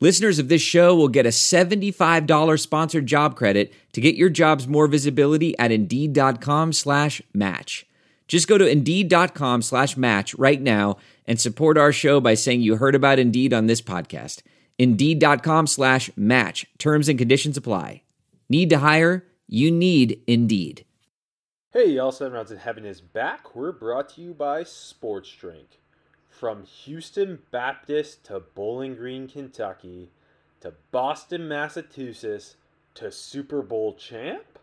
Listeners of this show will get a $75 sponsored job credit to get your jobs more visibility at Indeed.com slash match. Just go to Indeed.com slash match right now and support our show by saying you heard about Indeed on this podcast. Indeed.com slash match. Terms and conditions apply. Need to hire? You need Indeed. Hey, y'all, Seven Rounds in Heaven is back. We're brought to you by Sports Drink. From Houston Baptist to Bowling Green, Kentucky, to Boston, Massachusetts, to Super Bowl champ?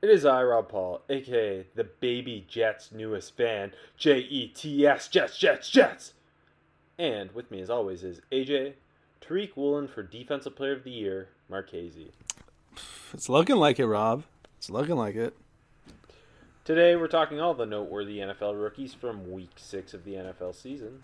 It is I, Rob Paul, aka the Baby Jets' newest fan, J E T S, Jets, Jets, Jets! And with me, as always, is AJ, Tariq Woolen for Defensive Player of the Year, Marchese. It's looking like it, Rob. It's looking like it. Today, we're talking all the noteworthy NFL rookies from Week 6 of the NFL season.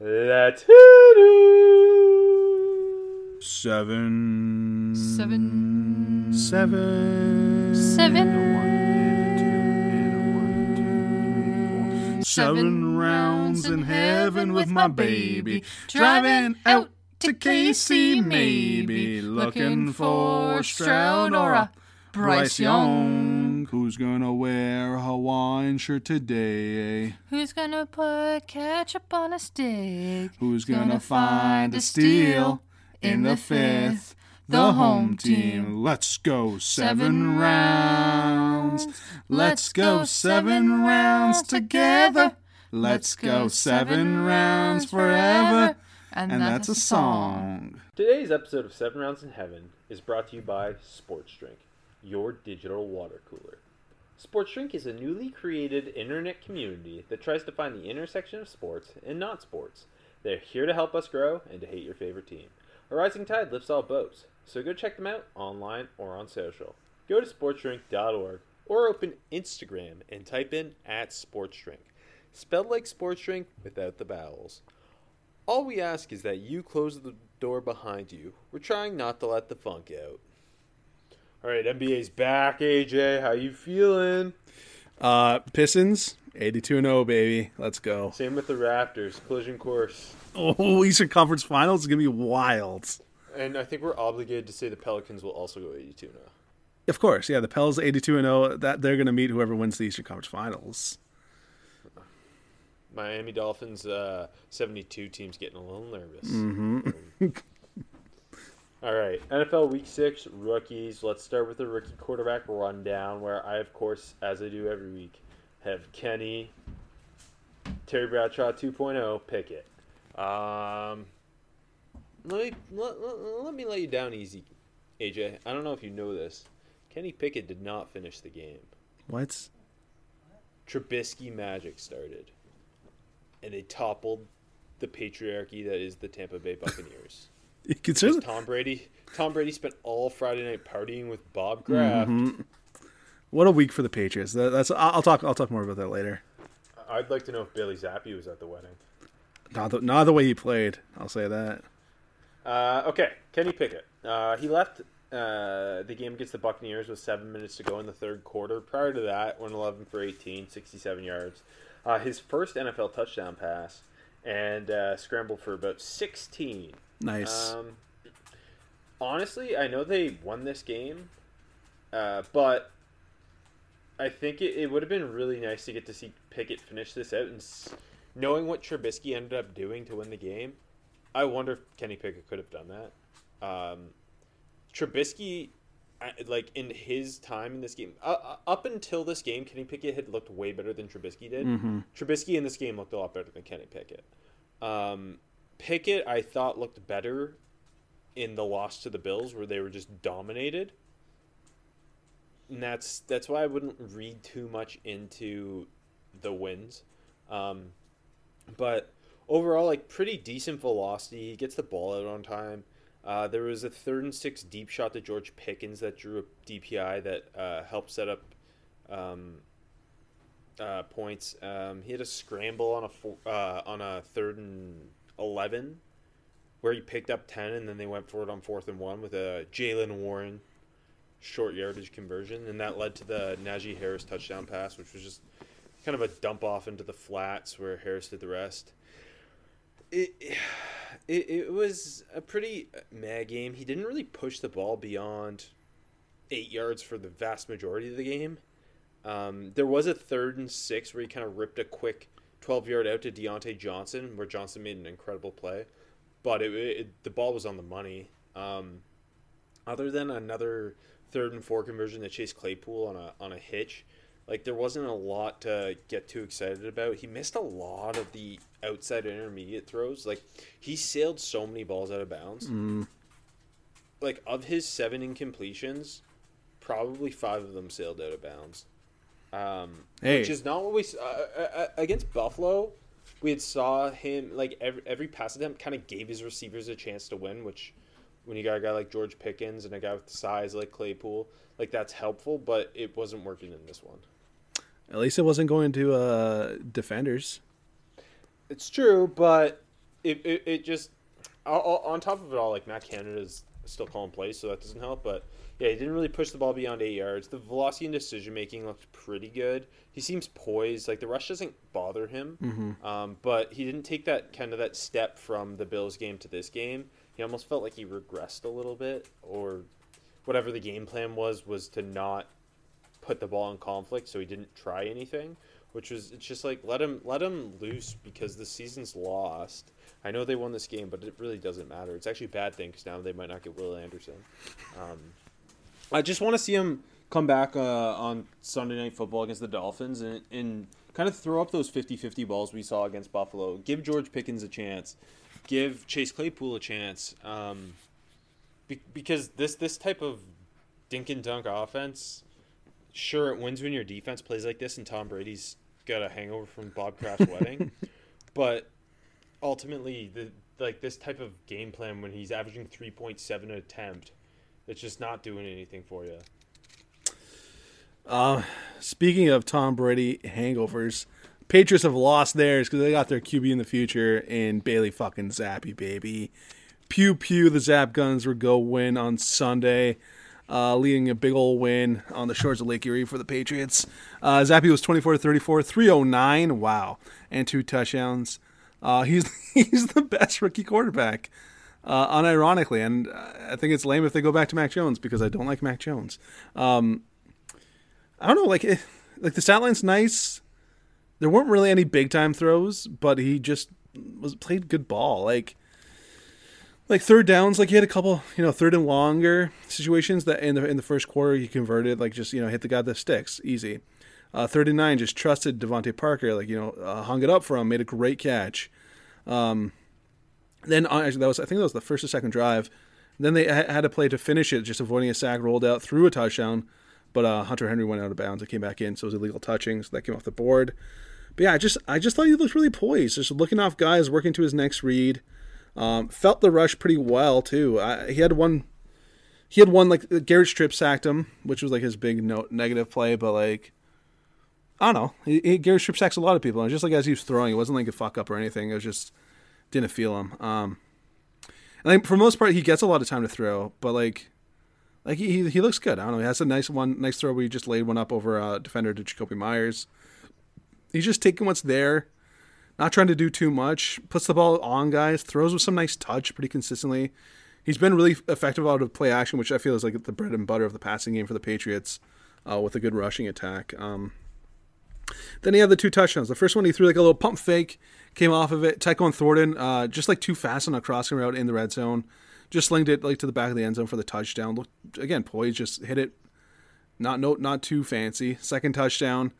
Let's hit it! Seven. Seven. Seven. Seven. Seven rounds in heaven with my baby. Driving out to KC, maybe. Looking for Stroud or a Bryce Young. Who's gonna wear a Hawaiian shirt today? Who's gonna put ketchup on a stick? Who's gonna find a steal in the fifth? The home team. Let's go seven rounds. Let's go seven rounds together. Let's go seven rounds forever. And that's a song. Today's episode of Seven Rounds in Heaven is brought to you by Sports Drink, your digital water cooler. Sports Drink is a newly created internet community that tries to find the intersection of sports and not sports. They're here to help us grow and to hate your favorite team. A rising tide lifts all boats, so go check them out online or on social. Go to sportsdrink.org or open Instagram and type in at sportsdrink, spelled like sports drink without the vowels. All we ask is that you close the door behind you. We're trying not to let the funk out. All right, NBA's back. AJ, how you feeling? Uh, Pistons, 82 and 0, baby. Let's go. Same with the Raptors. Collision course. Oh, Eastern Conference Finals is gonna be wild. And I think we're obligated to say the Pelicans will also go 82 now. Of course, yeah. The Pels 82 and 0. That they're gonna meet whoever wins the Eastern Conference Finals. Miami Dolphins uh, 72 teams getting a little nervous. Mm-hmm. All right, NFL Week 6 rookies. Let's start with the rookie quarterback rundown, where I, of course, as I do every week, have Kenny, Terry Bradshaw 2.0, Pickett. Um, let me let, let, let me let you down easy, AJ. I don't know if you know this. Kenny Pickett did not finish the game. What? Trubisky magic started, and they toppled the patriarchy that is the Tampa Bay Buccaneers. Consider Tom Brady. Tom Brady spent all Friday night partying with Bob Kraft. Mhm. what a week for the Patriots. That, that's I'll I'll talk. I'll talk more about that later. I'd like to know if Bailey Zappe was at the wedding. Not the, not the way he played. I'll say that. Uh, okay, Kenny Pickett. Uh, he left uh, the game against the Buccaneers with seven minutes to go in the third quarter. Prior to that, went 11 for 18, 67 yards. Uh, his first NFL touchdown pass, and uh, scrambled for about 16. Nice. Um, honestly, I know they won this game, uh, but I think it, it would have been really nice to get to see Pickett finish this out. And s- knowing what Trubisky ended up doing to win the game, I wonder if Kenny Pickett could have done that. Um, Trubisky, I- like in his time in this game, uh, up until this game, Kenny Pickett had looked way better than Trubisky did. Mhm. Trubisky in this game looked a lot better than Kenny Pickett. Um, Pickett, I thought looked better in the loss to the Bills, where they were just dominated. And that's that's why I wouldn't read too much into the wins. Um, but overall, like pretty decent velocity. He gets the ball out on time. Uh, there was a third and six deep shot to George Pickens that drew a DPI that uh, helped set up um, uh, points. Um, he had a scramble on a four, uh, on a third and eleven, where he picked up ten, and then they went for it on fourth and one with a Jaylen Warren short yardage conversion, and that led to the Najee Harris touchdown pass, which was just kind of a dump off into the flats where Harris did the rest. It it, it was a pretty mad game. He didn't really push the ball beyond eight yards for the vast majority of the game. Um, there was a third and six where he kind of ripped a quick 12 yard out to Diontae Johnson, where Johnson made an incredible play, but it, it the ball was on the money. Um, other than another third and four conversion to Chase Claypool on a on a hitch, like there wasn't a lot to get too excited about. He missed a lot of the outside intermediate throws. Like he sailed so many balls out of bounds. Mm. Like of his seven incompletions, probably five of them sailed out of bounds. Um, Hey. which is not what we uh, uh, uh, against Buffalo. We had saw him like every every pass attempt kind of gave his receivers a chance to win, which when you got a guy like George Pickens and a guy with the size like Claypool, like that's helpful, but it wasn't working in this one. At least it wasn't going to uh, defenders. It's true, but it it, it just on top of it all, like Matt Canada's still calling plays, so that doesn't help. But yeah, he didn't really push the ball beyond eight yards. The velocity and decision making looked pretty good. He seems poised. Like the rush doesn't bother him, um, but he didn't take that kind of that step from the Bills game to this game. He almost felt like he regressed a little bit, or whatever the game plan was was to not put the ball in conflict, so he didn't try anything. Which was it's just like let him let him loose because the season's lost. I know they won this game, but it really doesn't matter. It's actually a bad thing because now they might not get Will Anderson. Um, I just want to see him come back uh, on Sunday Night Football against the Dolphins and, and kind of throw up those 50-50 balls we saw against Buffalo. Give George Pickens a chance. Give Chase Claypool a chance. Um, be- because this this type of dink and dunk offense, sure it wins when your defense plays like this and Tom Brady's got a hangover from Bob Kraft's wedding, but ultimately the like this type of game plan when he's averaging 3.7 an attempt, it's just not doing anything for you. Uh, speaking of Tom Brady hangovers, Patriots have lost theirs because they got their QB in the future and Bailey fucking Zappe, baby. Pew pew, the Zap Guns will go win on Sunday, uh, leading a big old win on the shores of Lake Erie for the Patriots. Uh, Zappe was 24 34, 309, wow, and two touchdowns. Uh, he's he's the best rookie quarterback, uh, unironically, and uh, I think it's lame if they go back to Mac Jones because I don't like Mac Jones. Um, I don't know, like eh, like the stat line's nice. There weren't really any big time throws, but he just was played good ball. Like like third downs, like he had a couple, you know, third and longer situations that in the in the first quarter he converted, like just you know hit the guy that sticks, easy. Uh, third and nine, just trusted DeVante Parker, like you know, uh, hung it up for him, made a great catch. Um, then uh, actually that was I think that was the first or second drive. Then they had to play to finish it, just avoiding a sack, rolled out, threw a touchdown, but uh, Hunter Henry went out of bounds. It came back in, so it was illegal touching, so that came off the board. But yeah, I just I just thought he looked really poised, just looking off guys, working to his next read. Um, felt the rush pretty well too. I, he had one, he had one like Garrett Strip sacked him, which was like his big no, negative play. But like, I don't know, he, he, Garrett Strip sacks a lot of people, and just like as he was throwing, it wasn't like a fuck up or anything. It was just didn't feel him. Um, and like, for most part, he gets a lot of time to throw, but like, like he he looks good. I don't know. He has a nice one, nice throw where he just laid one up over a defender to Jakobi Meyers. He's just taking what's there, not trying to do too much. Puts the ball on guys, throws with some nice touch pretty consistently. He's been really effective out of play action, which I feel is like the bread and butter of the passing game for the Patriots, uh, with a good rushing attack. Um, then he had the two touchdowns. The first one he threw like a little pump fake, came off of it. Tyquan Thornton, uh, just like too fast on a crossing route in the red zone, just slinged it like to the back of the end zone for the touchdown. Look again, poised, just hit it. Not no, not too fancy. Second touchdown.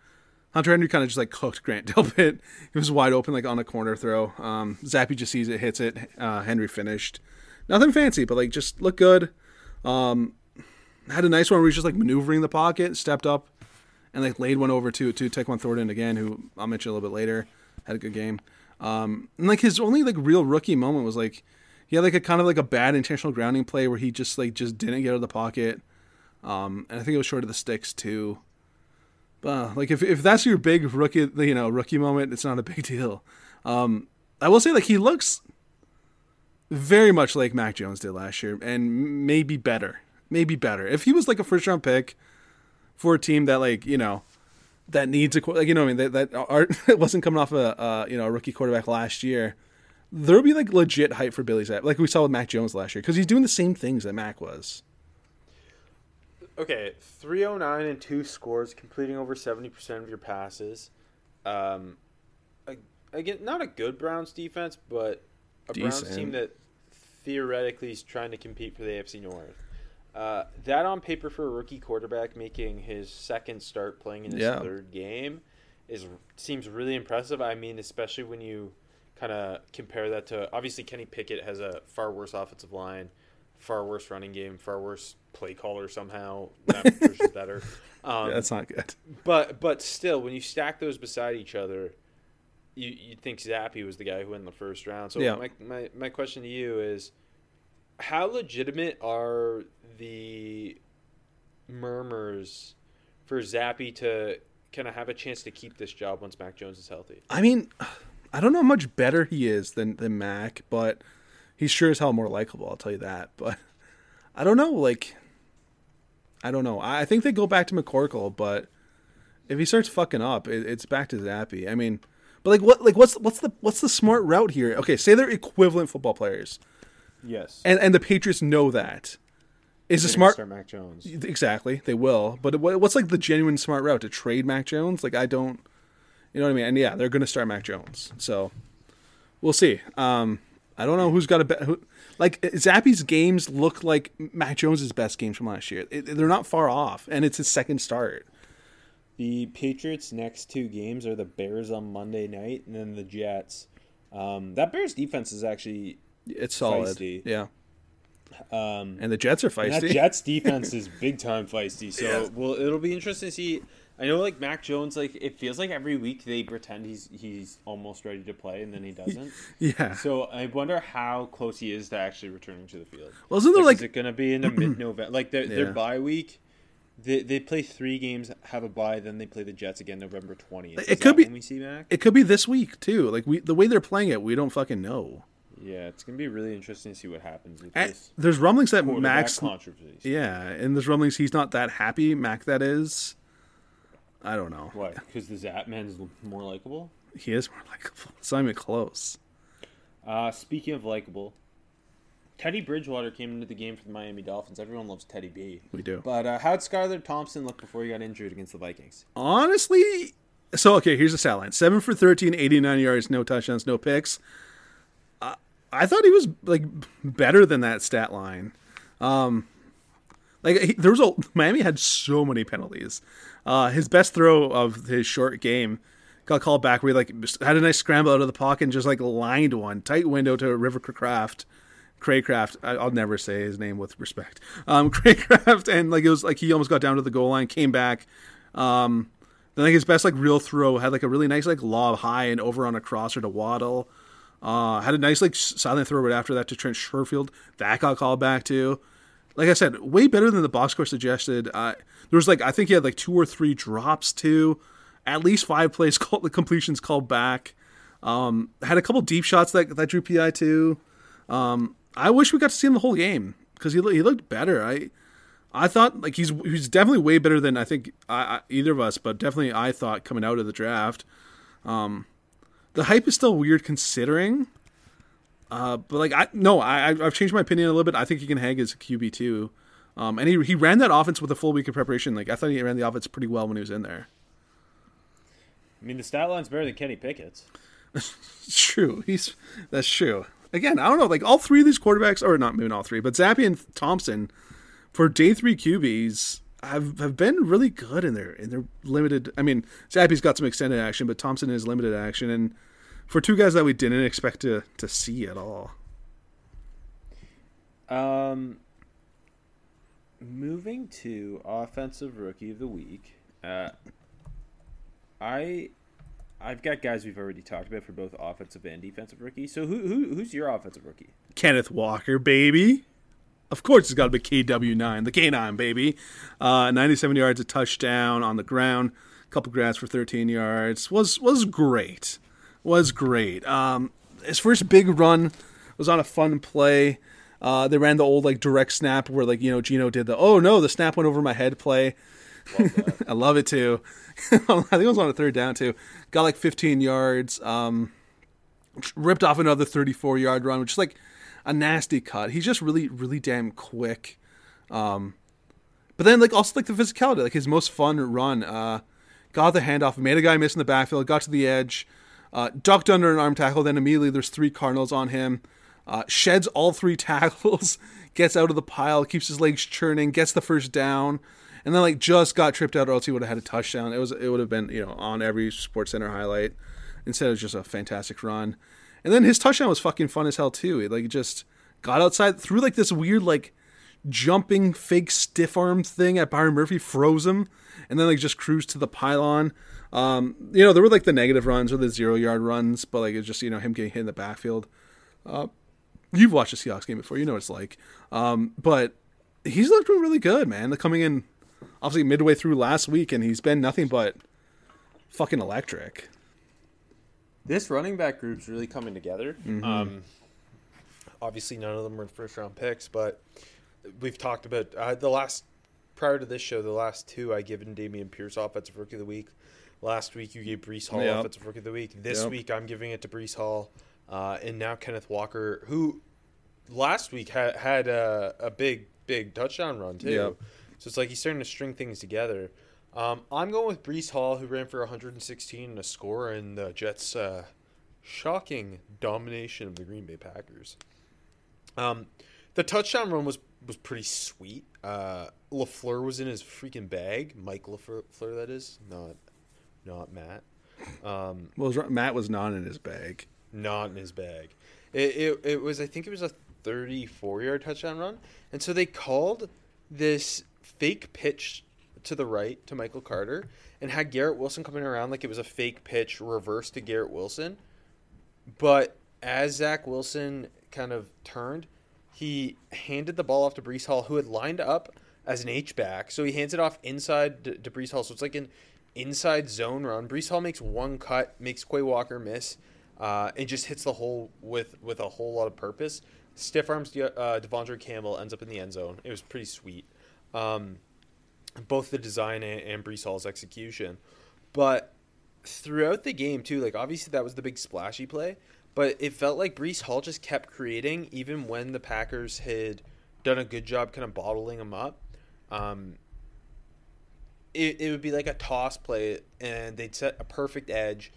Hunter Henry kind of just like cooked Grant Delpit. He was wide open, like on a corner throw. Um, Zappe just sees it, hits it. Uh, Henry finished. Nothing fancy, but like just looked good. Um, had a nice one where he was just like maneuvering the pocket, stepped up, and like laid one over to to Tyquan Thornton again, who I'll mention a little bit later. Had a good game. Um, and like his only like real rookie moment was like he had like a kind of like a bad intentional grounding play where he just like just didn't get out of the pocket. Um, and I think it was short of the sticks too. But uh, like if if that's your big rookie, you know, rookie moment, it's not a big deal. Um, I will say like he looks very much like Mac Jones did last year, and maybe better, maybe better. If he was like a first round pick for a team that like you know that needs a like you know I mean that that are, wasn't coming off a uh, you know a rookie quarterback last year, there'll be like legit hype for Billy Zapp, like we saw with Mac Jones last year, because he's doing the same things that Mac was. Okay, 309 and two scores, completing over 70% of your passes. Um, again, not a good Browns defense, but a Decent. Browns team that theoretically is trying to compete for the AFC North. Uh, that on paper for a rookie quarterback making his second start playing in his yeah. third game is seems really impressive. I mean, especially when you kind of compare that to obviously Kenny Pickett has a far worse offensive line, far worse running game, far worse play caller somehow. That better. Um, yeah, that's not good. But but still, when you stack those beside each other, you you think Zappe was the guy who went in the first round. So yeah. my, my my question to you is, how legitimate are the murmurs for Zappe to kind of have a chance to keep this job once Mac Jones is healthy? I mean, I don't know how much better he is than than Mac, but he's sure as hell more likable. I'll tell you that. But I don't know. Like, I don't know. I think they go back to McCorkle, but if he starts fucking up, it, it's back to Zappe. I mean, but like, what? Like, what's what's the what's the smart route here? Okay, say they're equivalent football players. Yes. And and the Patriots know that. Is a smart start Mac Jones? Exactly, they will. But what's like the genuine smart route to trade Mac Jones? Like, I don't. You know what I mean? And yeah, they're going to start Mac Jones. So we'll see. Um, I don't know who's got a bet. Who, like Zappe's games look like Mac Jones's best games from last year. It, they're not far off, and it's his second start. The Patriots' next two games are the Bears on Monday night, and then the Jets. Um, that Bears defense is actually it's solid. Feisty. Yeah. Um, and the Jets are feisty. That Jets defense is big time feisty. So yeah. well, it'll be interesting to see I know, like Mac Jones, like it feels like every week they pretend he's he's almost ready to play, and then he doesn't. yeah. So I wonder how close he is to actually returning to the field. Well, isn't there like, like is it going to be in the mid November? Like their yeah. their bye week, they they play three games, have a bye, then they play the Jets again November twentieth. It could be when we see Mac. It could be this week too. Like we the way they're playing it, we don't fucking know. Yeah, it's gonna be really interesting to see what happens. With and this there's rumblings that Max controversies. Yeah, and there's rumblings he's not that happy. Mac, that is. I don't know. Why? Because the Zap is more likable. He is more likable. It's not even close. Uh, speaking of likable, Teddy Bridgewater came into the game for the Miami Dolphins. Everyone loves Teddy B. We do. But uh, how'd Skylar Thompson look before he got injured against the Vikings? Honestly, so okay, here's the stat line: seven for 13, 89 yards, no touchdowns, no picks. I thought he was like better than that stat line. Um, like he, there was a Miami had so many penalties. Uh, his best throw of his short game got called back. We like had a nice scramble out of the pocket and just like lined one tight window to River Craft. Cracraft, I'll never say his name with respect. Um, Cracraft, and like it was like he almost got down to the goal line, came back. Um, then like his best like real throw had like a really nice like lob high and over on a crosser to Waddle. Uh, had a nice like silent throw right after that to Trent Sherfield. That got called back too like I said, way better than the box score suggested. Uh, there was like I think he had like two or three drops too, at least five plays called the completions called back. Um, had a couple deep shots that that drew PI too. Um, I wish we got to see him the whole game because he he looked better. I I thought like he's he's definitely way better than I think I, I, either of us, but definitely I thought coming out of the draft. Um, the hype is still weird considering uh, but like I no, I I've changed my opinion a little bit. I think he can hang as a QB too. Um, and he he ran that offense with a full week of preparation. Like I thought he ran the offense pretty well when he was in there. I mean, the stat line's better than Kenny Pickett's. true. He's that's true. Again, I don't know. Like all three of these quarterbacks, or not maybe all three, but Zappe and Thompson for day three QBs have have been really good in their in their limited. I mean, Zappe's got some extended action, but Thompson is limited action and for two guys that we didn't expect to to see at all. Um, moving to offensive rookie of the week, uh, I I've got guys we've already talked about for both offensive and defensive rookie. So who, who who's your offensive rookie? Kenneth Walker, baby. Of course, it's got to be KW9, the K9, baby. Uh, 97 yards, a touchdown on the ground, a couple grabs for 13 yards. Was was great. Was great. Um, his first big run was on a fun play. Uh, they ran the old like direct snap where like you know Geno did the oh no the snap went over my head play. I love it too. I think it was on a third down too. Got like 15 yards. Um, ripped off another 34 yard run, which is like a nasty cut. He's just really, really damn quick. Um, but then like also like the physicality, like his most fun run. Uh, got the handoff, made a guy miss in the backfield, got to the edge, uh, ducked under an arm tackle. Then immediately there's three Cardinals on him. Uh, sheds all three tackles, gets out of the pile, keeps his legs churning, gets the first down, and then like just got tripped out, or else he would have had a touchdown. It was it would have been you know on every Sports Center highlight. Instead, was just a fantastic run. And then his touchdown was fucking fun as hell too. He like just got outside, threw like this weird like jumping fake stiff arm thing at Byron Murphy, froze him, and then like just cruised to the pylon. Um, you know, there were like the negative runs or the zero yard runs, but like it's just you know him getting hit in the backfield. Uh, you've watched a Seahawks game before, you know what it's like. Um, but he's looked really good, man. Coming in obviously midway through last week, and he's been nothing but fucking electric. This running back group's really coming together. Mm-hmm. Um, obviously, none of them were first round picks, but we've talked about uh, the last prior to this show. The last two I given Dameon Pierce offensive rookie of the week. Last week you gave Breece Hall Yep. offensive rookie of the week. This Yep. week I'm giving it to Breece Hall, uh, and now Kenneth Walker, who last week had had a, a big big touchdown run too. Yep. So it's like he's starting to string things together. Um, I'm going with Breece Hall, who ran for 116 and a score, in the Jets' uh, shocking domination of the Green Bay Packers. Um, the touchdown run was was pretty sweet. Uh, Lafleur was in his freaking bag. Mike Lafleur, that is not not Matt. Um, Well, was- Matt was not in his bag. not in his bag. It, it, it was I think it was a 34 yard touchdown run, and so they called this fake pitch to the right to Michael Carter and had Garrett Wilson coming around like it was a fake pitch reverse to Garrett Wilson. But as Zach Wilson kind of turned, he handed the ball off to Breece Hall, who had lined up as an H back. So he hands it off inside to, to Breece Hall. So it's like an inside zone run. Breece Hall makes one cut, makes Quay Walker miss, uh, and just hits the hole with with a whole lot of purpose. Stiff arms uh, Devondre Campbell ends up in the end zone. It was pretty sweet. Um, both the design and, and Breece Hall's execution, but throughout the game too, like obviously that was the big splashy play, but it felt like Breece Hall just kept creating even when the Packers had done a good job kind of bottling him up. Um, it, it would be like a toss play and they'd set a perfect edge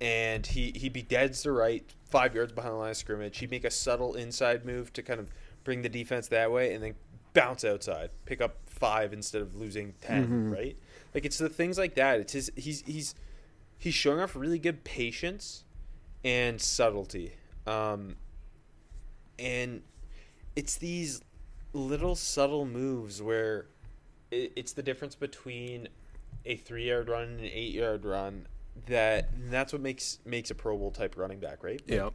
and he, he'd be dead to the right, five yards behind the line of scrimmage. He'd make a subtle inside move to kind of bring the defense that way and then bounce outside, pick up five instead of losing 10 right? Like it's the things like that. It's his he's he's he's showing off really good patience and subtlety. Um, and it's these little subtle moves where it, it's the difference between a three yard run and an eight yard run that that's what makes makes a Pro Bowl type running back, right? Yep.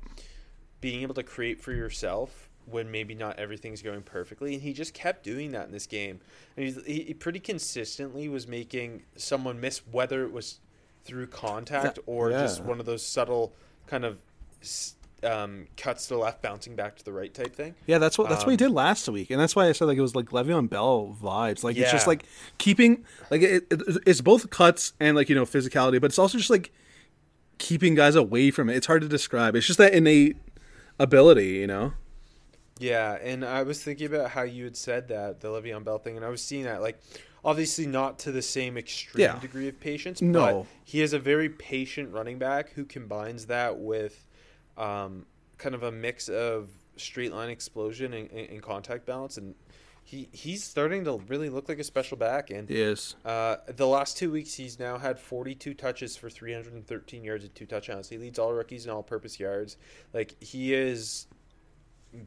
being able to create for yourself when maybe not everything's going perfectly and he just kept doing that in this game and he's, he, he pretty consistently was making someone miss whether it was through contact or just one of those subtle kind of um, cuts to the left bouncing back to the right type thing Yeah, that's what that's what he Um, did last week, and that's why I said like it was like Le'Veon Bell vibes. Like it's just like keeping like it, it, it's both cuts and like you know physicality, but it's also just like keeping guys away from it. It's hard to describe. It's just that innate ability, you know. Yeah, and I was thinking about how you had said that the Le'Veon Bell thing, and I was seeing that like obviously not to the same extreme Yeah. degree of patience, No. but he is a very patient running back who combines that with um, kind of a mix of straight line explosion and, and, contact balance, and he he's starting to really look like a special back. And He is. uh, the last two weeks, he's now had 42 touches for 313 yards and two touchdowns. He leads all rookies in all-purpose yards. Like he is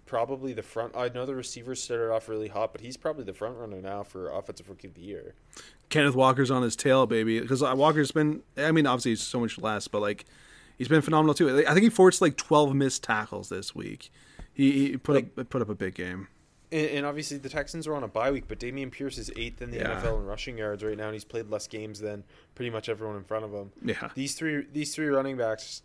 probably the front. I know the receivers started off really hot, but he's probably the front runner now for offensive rookie of the year. Kenneth Walker's on his tail, baby. Because Walker's been, I mean, obviously he's so much less, but like he's been phenomenal too. I think he forced like 12 missed tackles this week. He, he put Like- up put up a big game. And, and obviously the Texans are on a bye week, but Dameon Pierce is eighth in the Yeah. NFL in rushing yards right now, and he's played less games than pretty much everyone in front of him. Yeah. These three these three running backs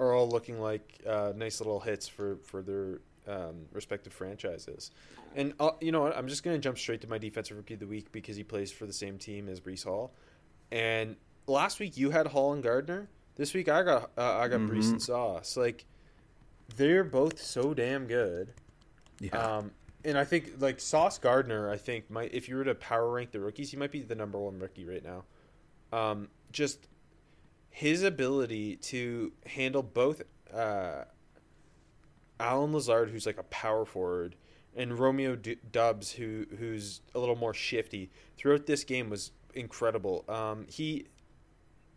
are all looking like uh, nice little hits for for their um, respective franchises. And uh, you know what? I'm just gonna jump straight to my defensive rookie of the week because he plays for the same team as Breece Hall. And last week you had Hall and Gardner. This week I got uh, I got Breece and Sauce. Like they're both so damn good. Yeah. Um, and I think like Sauce Gardner, I think might if you were to power rank the rookies, he might be the number one rookie right now. Um, just his ability to handle both uh, Allen Lazard, who's like a power forward, and Romeo D- Dubs, who who's a little more shifty throughout this game was incredible. Um, he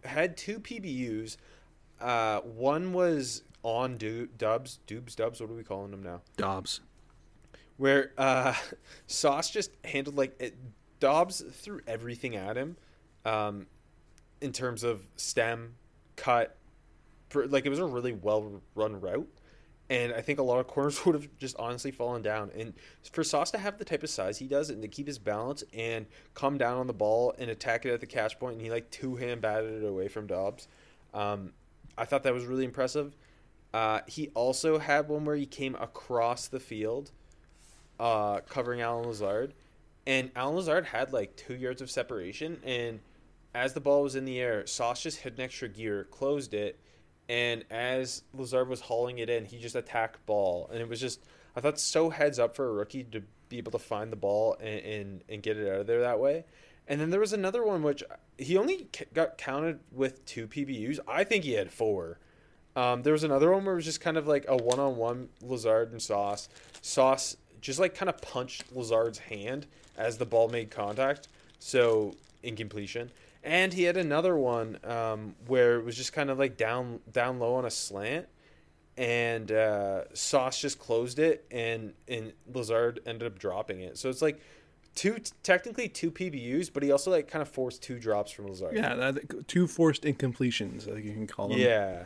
had two PBUs. Uh, one was on Du- Dubs, Dubs, Dubs. What are we calling him now? Dobbs. where uh, Sauce just handled like it, Dobbs threw everything at him, um, in terms of stem, cut, like it was a really well run route, and I think a lot of corners would have just honestly fallen down. And for Sauce to have the type of size he does and to keep his balance and come down on the ball and attack it at the catch point, and he like two hand batted it away from Dobbs. Um, I thought that was really impressive. Uh, he also had one where he came across the field uh, covering Allen Lazard, and Allen Lazard had like two yards of separation. And as the ball was in the air, Sauce just hit an extra gear, closed it, and as Lazard was hauling it in, he just attacked ball, and it was just I thought so heads up for a rookie to be able to find the ball and and, and get it out of there that way. And then there was another one which he only got counted with two PBUs. I think he had four. Um, there was another one where it was just kind of like a one-on-one Lazard and Sauce. Sauce just like kind of punched Lazard's hand as the ball made contact, so incompletion. And he had another one um, where it was just kind of like down down low on a slant, and uh, Sauce just closed it, and and Lazard ended up dropping it. So it's like two technically two PBUs, but he also like kind of forced two drops from Lazard. Yeah, that, two forced incompletions, I think you can call them. Yeah.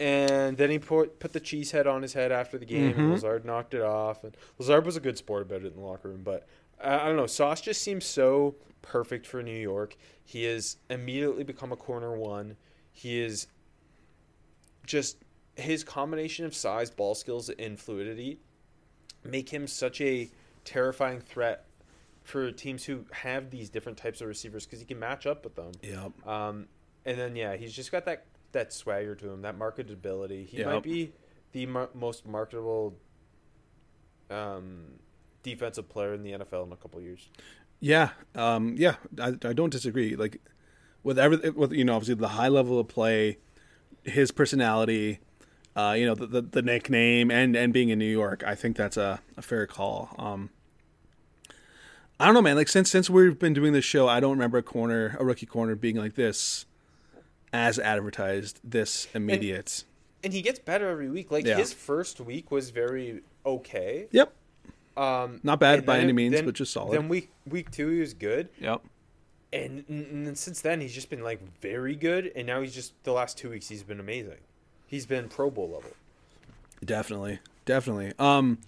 And then he put put the cheese head on his head after the game, Mhm. and Lazard knocked it off. And Lazard was a good sport about it in the locker room, but I, I don't know. Sauce just seems so perfect for New York. He has immediately become a corner one. He is just his combination of size, ball skills, and fluidity make him such a terrifying threat for teams who have these different types of receivers because he can match up with them. Yep. Um, and then yeah, he's just got that that swagger to him, that marketability. He Yep. might be the mar- most marketable um, defensive player in the NFL in a couple years. Yeah, um, yeah, I, I don't disagree. Like with every, with you know, obviously the high level of play, his personality, uh, you know, the, the the nickname, and and being in New York, I think that's a, a fair call. Um, I don't know, man. Like since since we've been doing this show, I don't remember a corner, a rookie corner, being like this, as advertised, this immediate. And he gets better every week. Like Yeah. his first week was very okay. yep, Um, not bad by then any means, then- but just solid. Then week week two he was good, yep. and, and then since then he's just been like very good. And now he's just the last two weeks he's been amazing. He's been Pro Bowl level. Definitely, definitely. Um,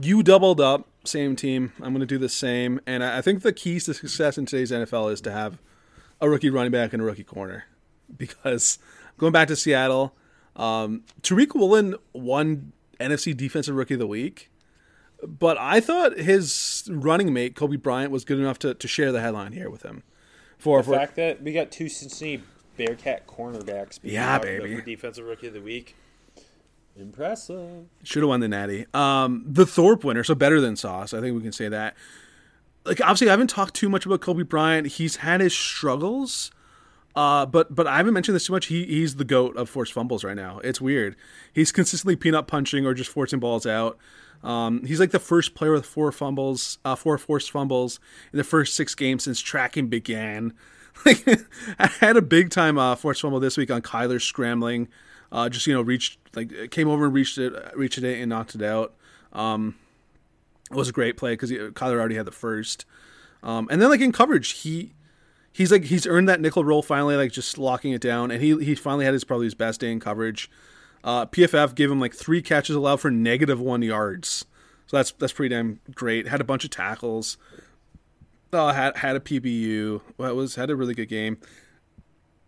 you doubled up, same team. I'm going to do the same, and I I think the keys to success in today's NFL is to have a rookie running back and a rookie corner. Because going back to Seattle, um, Tariq Woolen won NFC Defensive Rookie of the Week, but I thought his running mate Coby Bryant was good enough to, to share the headline here with him. For, The for fact that we got two Cincinnati Bearcat cornerbacks. being Yeah, baby. Defensive rookie of the week. Impressive. Should have won the Natty. Um, the Thorpe winner, so better than Sauce. I think we can say that. Like obviously, I haven't talked too much about Coby Bryant. He's had his struggles, uh, but but I haven't mentioned this too much. He he's the goat of forced fumbles right now. It's weird. He's consistently peanut punching or just forcing balls out. Um, he's like the first player with four fumbles, uh, four forced fumbles in the first six games since tracking began. Like I had a big time uh, forced fumble this week on Kyler scrambling. Uh, just you know, reached like came over and reached it, reached it and knocked it out. Um, it was a great play because Kyler already had the first. Um, and then like in coverage, he he's like he's earned that nickel roll finally, like just locking it down, and he he finally had his probably his best day in coverage. Uh, PFF gave him like three catches allowed for negative one yards, so that's that's pretty damn great. Had a bunch of tackles. Uh, had had a PBU. Well, was had a really good game.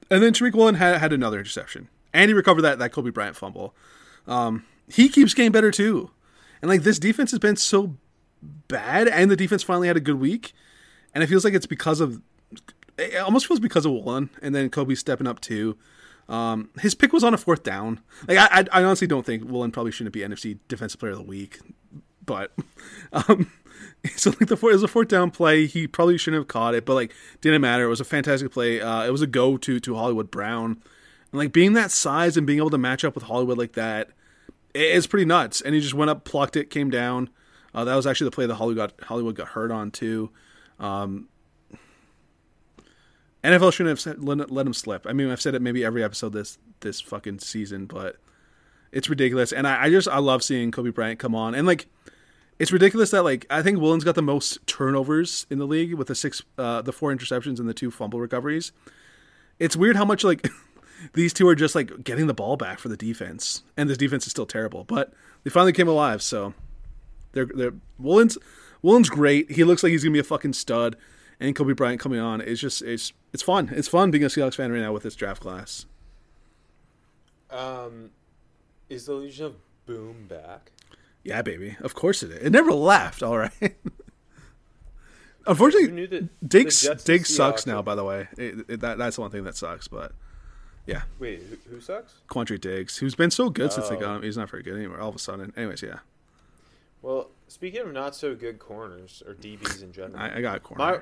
And then Tariq Woolen had had another interception, and he recovered that that Coby Bryant fumble. Um, he keeps getting better too, and like this defense has been so bad, and the defense finally had a good week, and it feels like it's because of it almost feels because of Woolen, and then Coby stepping up too. Um, his pick was on a fourth down. Like I, I, I honestly don't think Woolen probably shouldn't be NFC Defensive Player of the Week, but um, so like the four, it was a fourth down play. He probably shouldn't have caught it, but like didn't matter. It was a fantastic play. Uh, it was a go to to Hollywood Brown, and like being that size and being able to match up with Hollywood like that, it, it's pretty nuts. And he just went up, plucked it, came down. Uh, that was actually the play that Hollywood got, Hollywood got hurt on too. Um, NFL shouldn't have let, let him slip. I mean, I've said it maybe every episode this this fucking season, but it's ridiculous. And I, I just I love seeing Coby Bryant come on and like it's ridiculous that like I think Woolen's got the most turnovers in the league with the six uh, the four interceptions and the two fumble recoveries. It's weird how much like these two are just like getting the ball back for the defense, and this defense is still terrible, but they finally came alive. So they're they're Woolen's Woolen's great. He looks like he's gonna be a fucking stud and Coby Bryant coming on is just it's it's fun. It's fun being a Seahawks fan right now with this draft class. Um, is the Legion of Boom back? Yeah, baby. Of course it is. It never left. All right. Unfortunately, knew that Diggs the Diggs sucks Seahawks now. By the way, it, it, that that's the one thing that sucks. But yeah, Wait, who, who sucks? Quandre Diggs, who's been so good since they Oh. got him, he's not very good anymore. All of a sudden, anyways, yeah, Well, speaking of not so good corners or DBs in general, I, I got a corner. my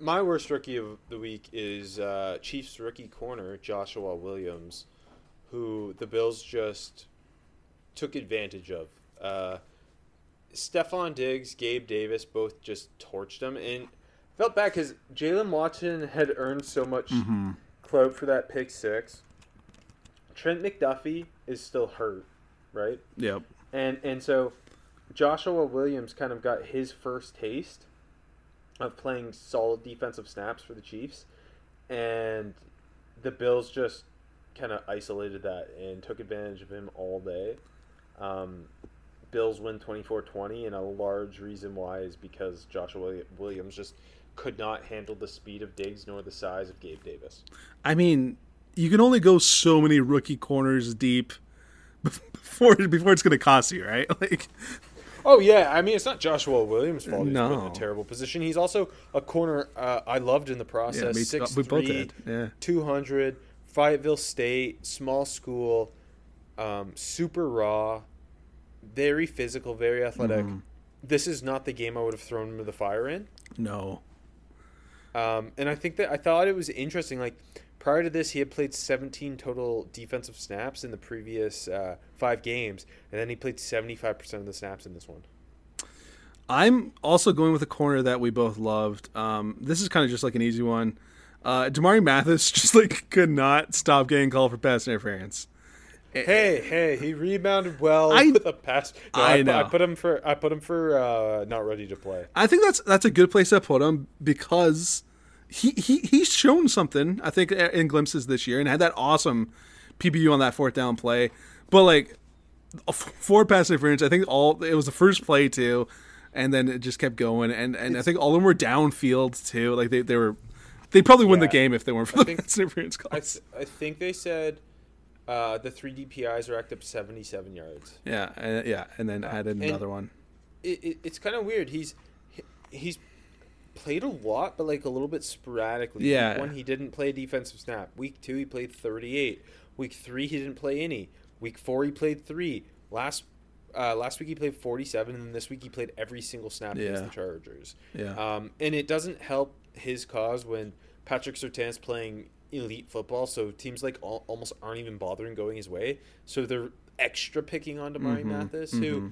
my worst rookie of the week is uh, Chiefs rookie corner Joshua Williams, who the Bills just took advantage of. Uh, Stefon Diggs, Gabe Davis both just torched him, and felt bad because Jaylen Watson had earned so much Mm-hmm. clout for that pick six. Trent McDuffie is still hurt, right? yep. And and so Joshua Williams kind of got his first taste of playing solid defensive snaps for the Chiefs, and the Bills just kind of isolated that and took advantage of him all day. Um, Bills win 24-20, and a large reason why is because Joshua Williams just could not handle the speed of Diggs nor the size of Gabe Davis. I mean, you can only go so many rookie corners deep before before it's going to cost you, right? Like, Oh yeah, I mean it's not Joshua Williams' fault. He's put in No. a terrible position. He's also a corner uh, I loved in the process. me. Six We both did, yeah. two hundred, Fayetteville State, small school, um, super raw, very physical, very athletic. Mm-hmm. This is not the game I would have thrown him to the fire in. no. Um, and I think that I thought it was interesting. Like prior to this, he had played 17 total defensive snaps in the previous uh, five games, and then he played 75% of the snaps in this one. I'm also going with a corner that we both loved. Um, this is kind of just like an easy one. Uh, Damari Mathis just like could not stop getting called for pass interference. Hey, hey, he rebounded well I- with a pass. No, I I, put, I put him for I put him for uh, not ready to play. I think that's that's a good place to put him because he, he he's shown something. I think in glimpses this year and had that awesome PBU on that fourth down play. But like f- four pass interference, I think all it was the first play too, and then it just kept going. And and I think all of them were downfield too. Like they, they were they probably win the game if they weren't for the think- interference I, calls. th- I think they said uh, the three DPIs racked up 77 yards. Yeah, uh, yeah, and then added another one. It, it, it's kind of weird. He's he's played a lot, but like a little bit sporadically. Yeah. Week one, he didn't play a defensive snap. Week two, he played 38. Week three, he didn't play any. Week four, he played three. Last uh, last week he played 47, and then this week he played every single snap against the Chargers. Yeah. Um, and it doesn't help his cause when Patrick Surtain's playing elite football, so teams like al- almost aren't even bothering going his way. So they're extra picking on Damari Mm-hmm. Mathis, who,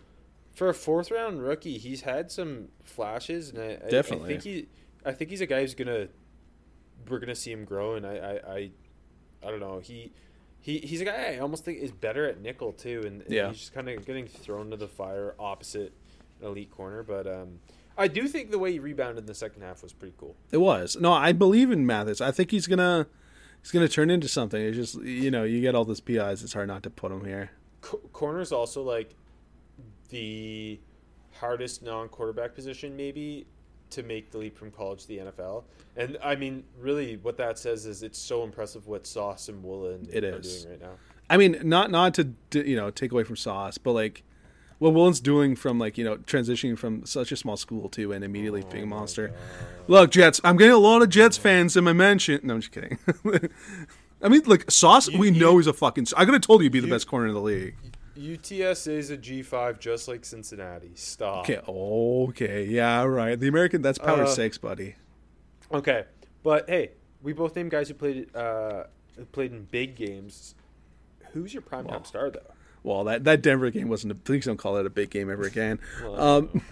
for a fourth round rookie, he's had some flashes, and I, I- Definitely. I think he, I think he's a guy who's gonna, we're gonna see him grow, and I, I, I, I don't know, he. He, he's a guy I almost think is better at nickel too, and, and Yeah. he's just kind of getting thrown to the fire opposite an elite corner, but um, I do think the way he rebounded in the second half was pretty cool. It was. No, I believe in Mathis. I think he's gonna he's gonna turn into something. It's just you know you get all those PIs. It's hard not to put him here. Co- corner's also like the hardest non-quarterback position maybe to make the leap from college to the NFL. And I mean, really, what that says is it's so impressive what Sauce and Woolen It are is. doing right now. I mean, not not to you know take away from Sauce, but like what Woolen's doing from like you know transitioning from such a small school to and immediately oh being a monster. Look, Jets. I'm getting a lot of Jets fans in my mention. No, I'm just kidding. I mean, like Sauce, You- we you- know he's a fucking. I could have told you he'd be the best corner in the league. UTS is a G5 just like Cincinnati. Stop. Okay, okay, yeah, right. The American, that's power Uh, six, buddy. Okay, but hey, we both named guys who played uh, who played in big games. Who's your primetime Well. star though? Well, that that Denver game wasn't. A, please don't call it a big game ever again. Well, um,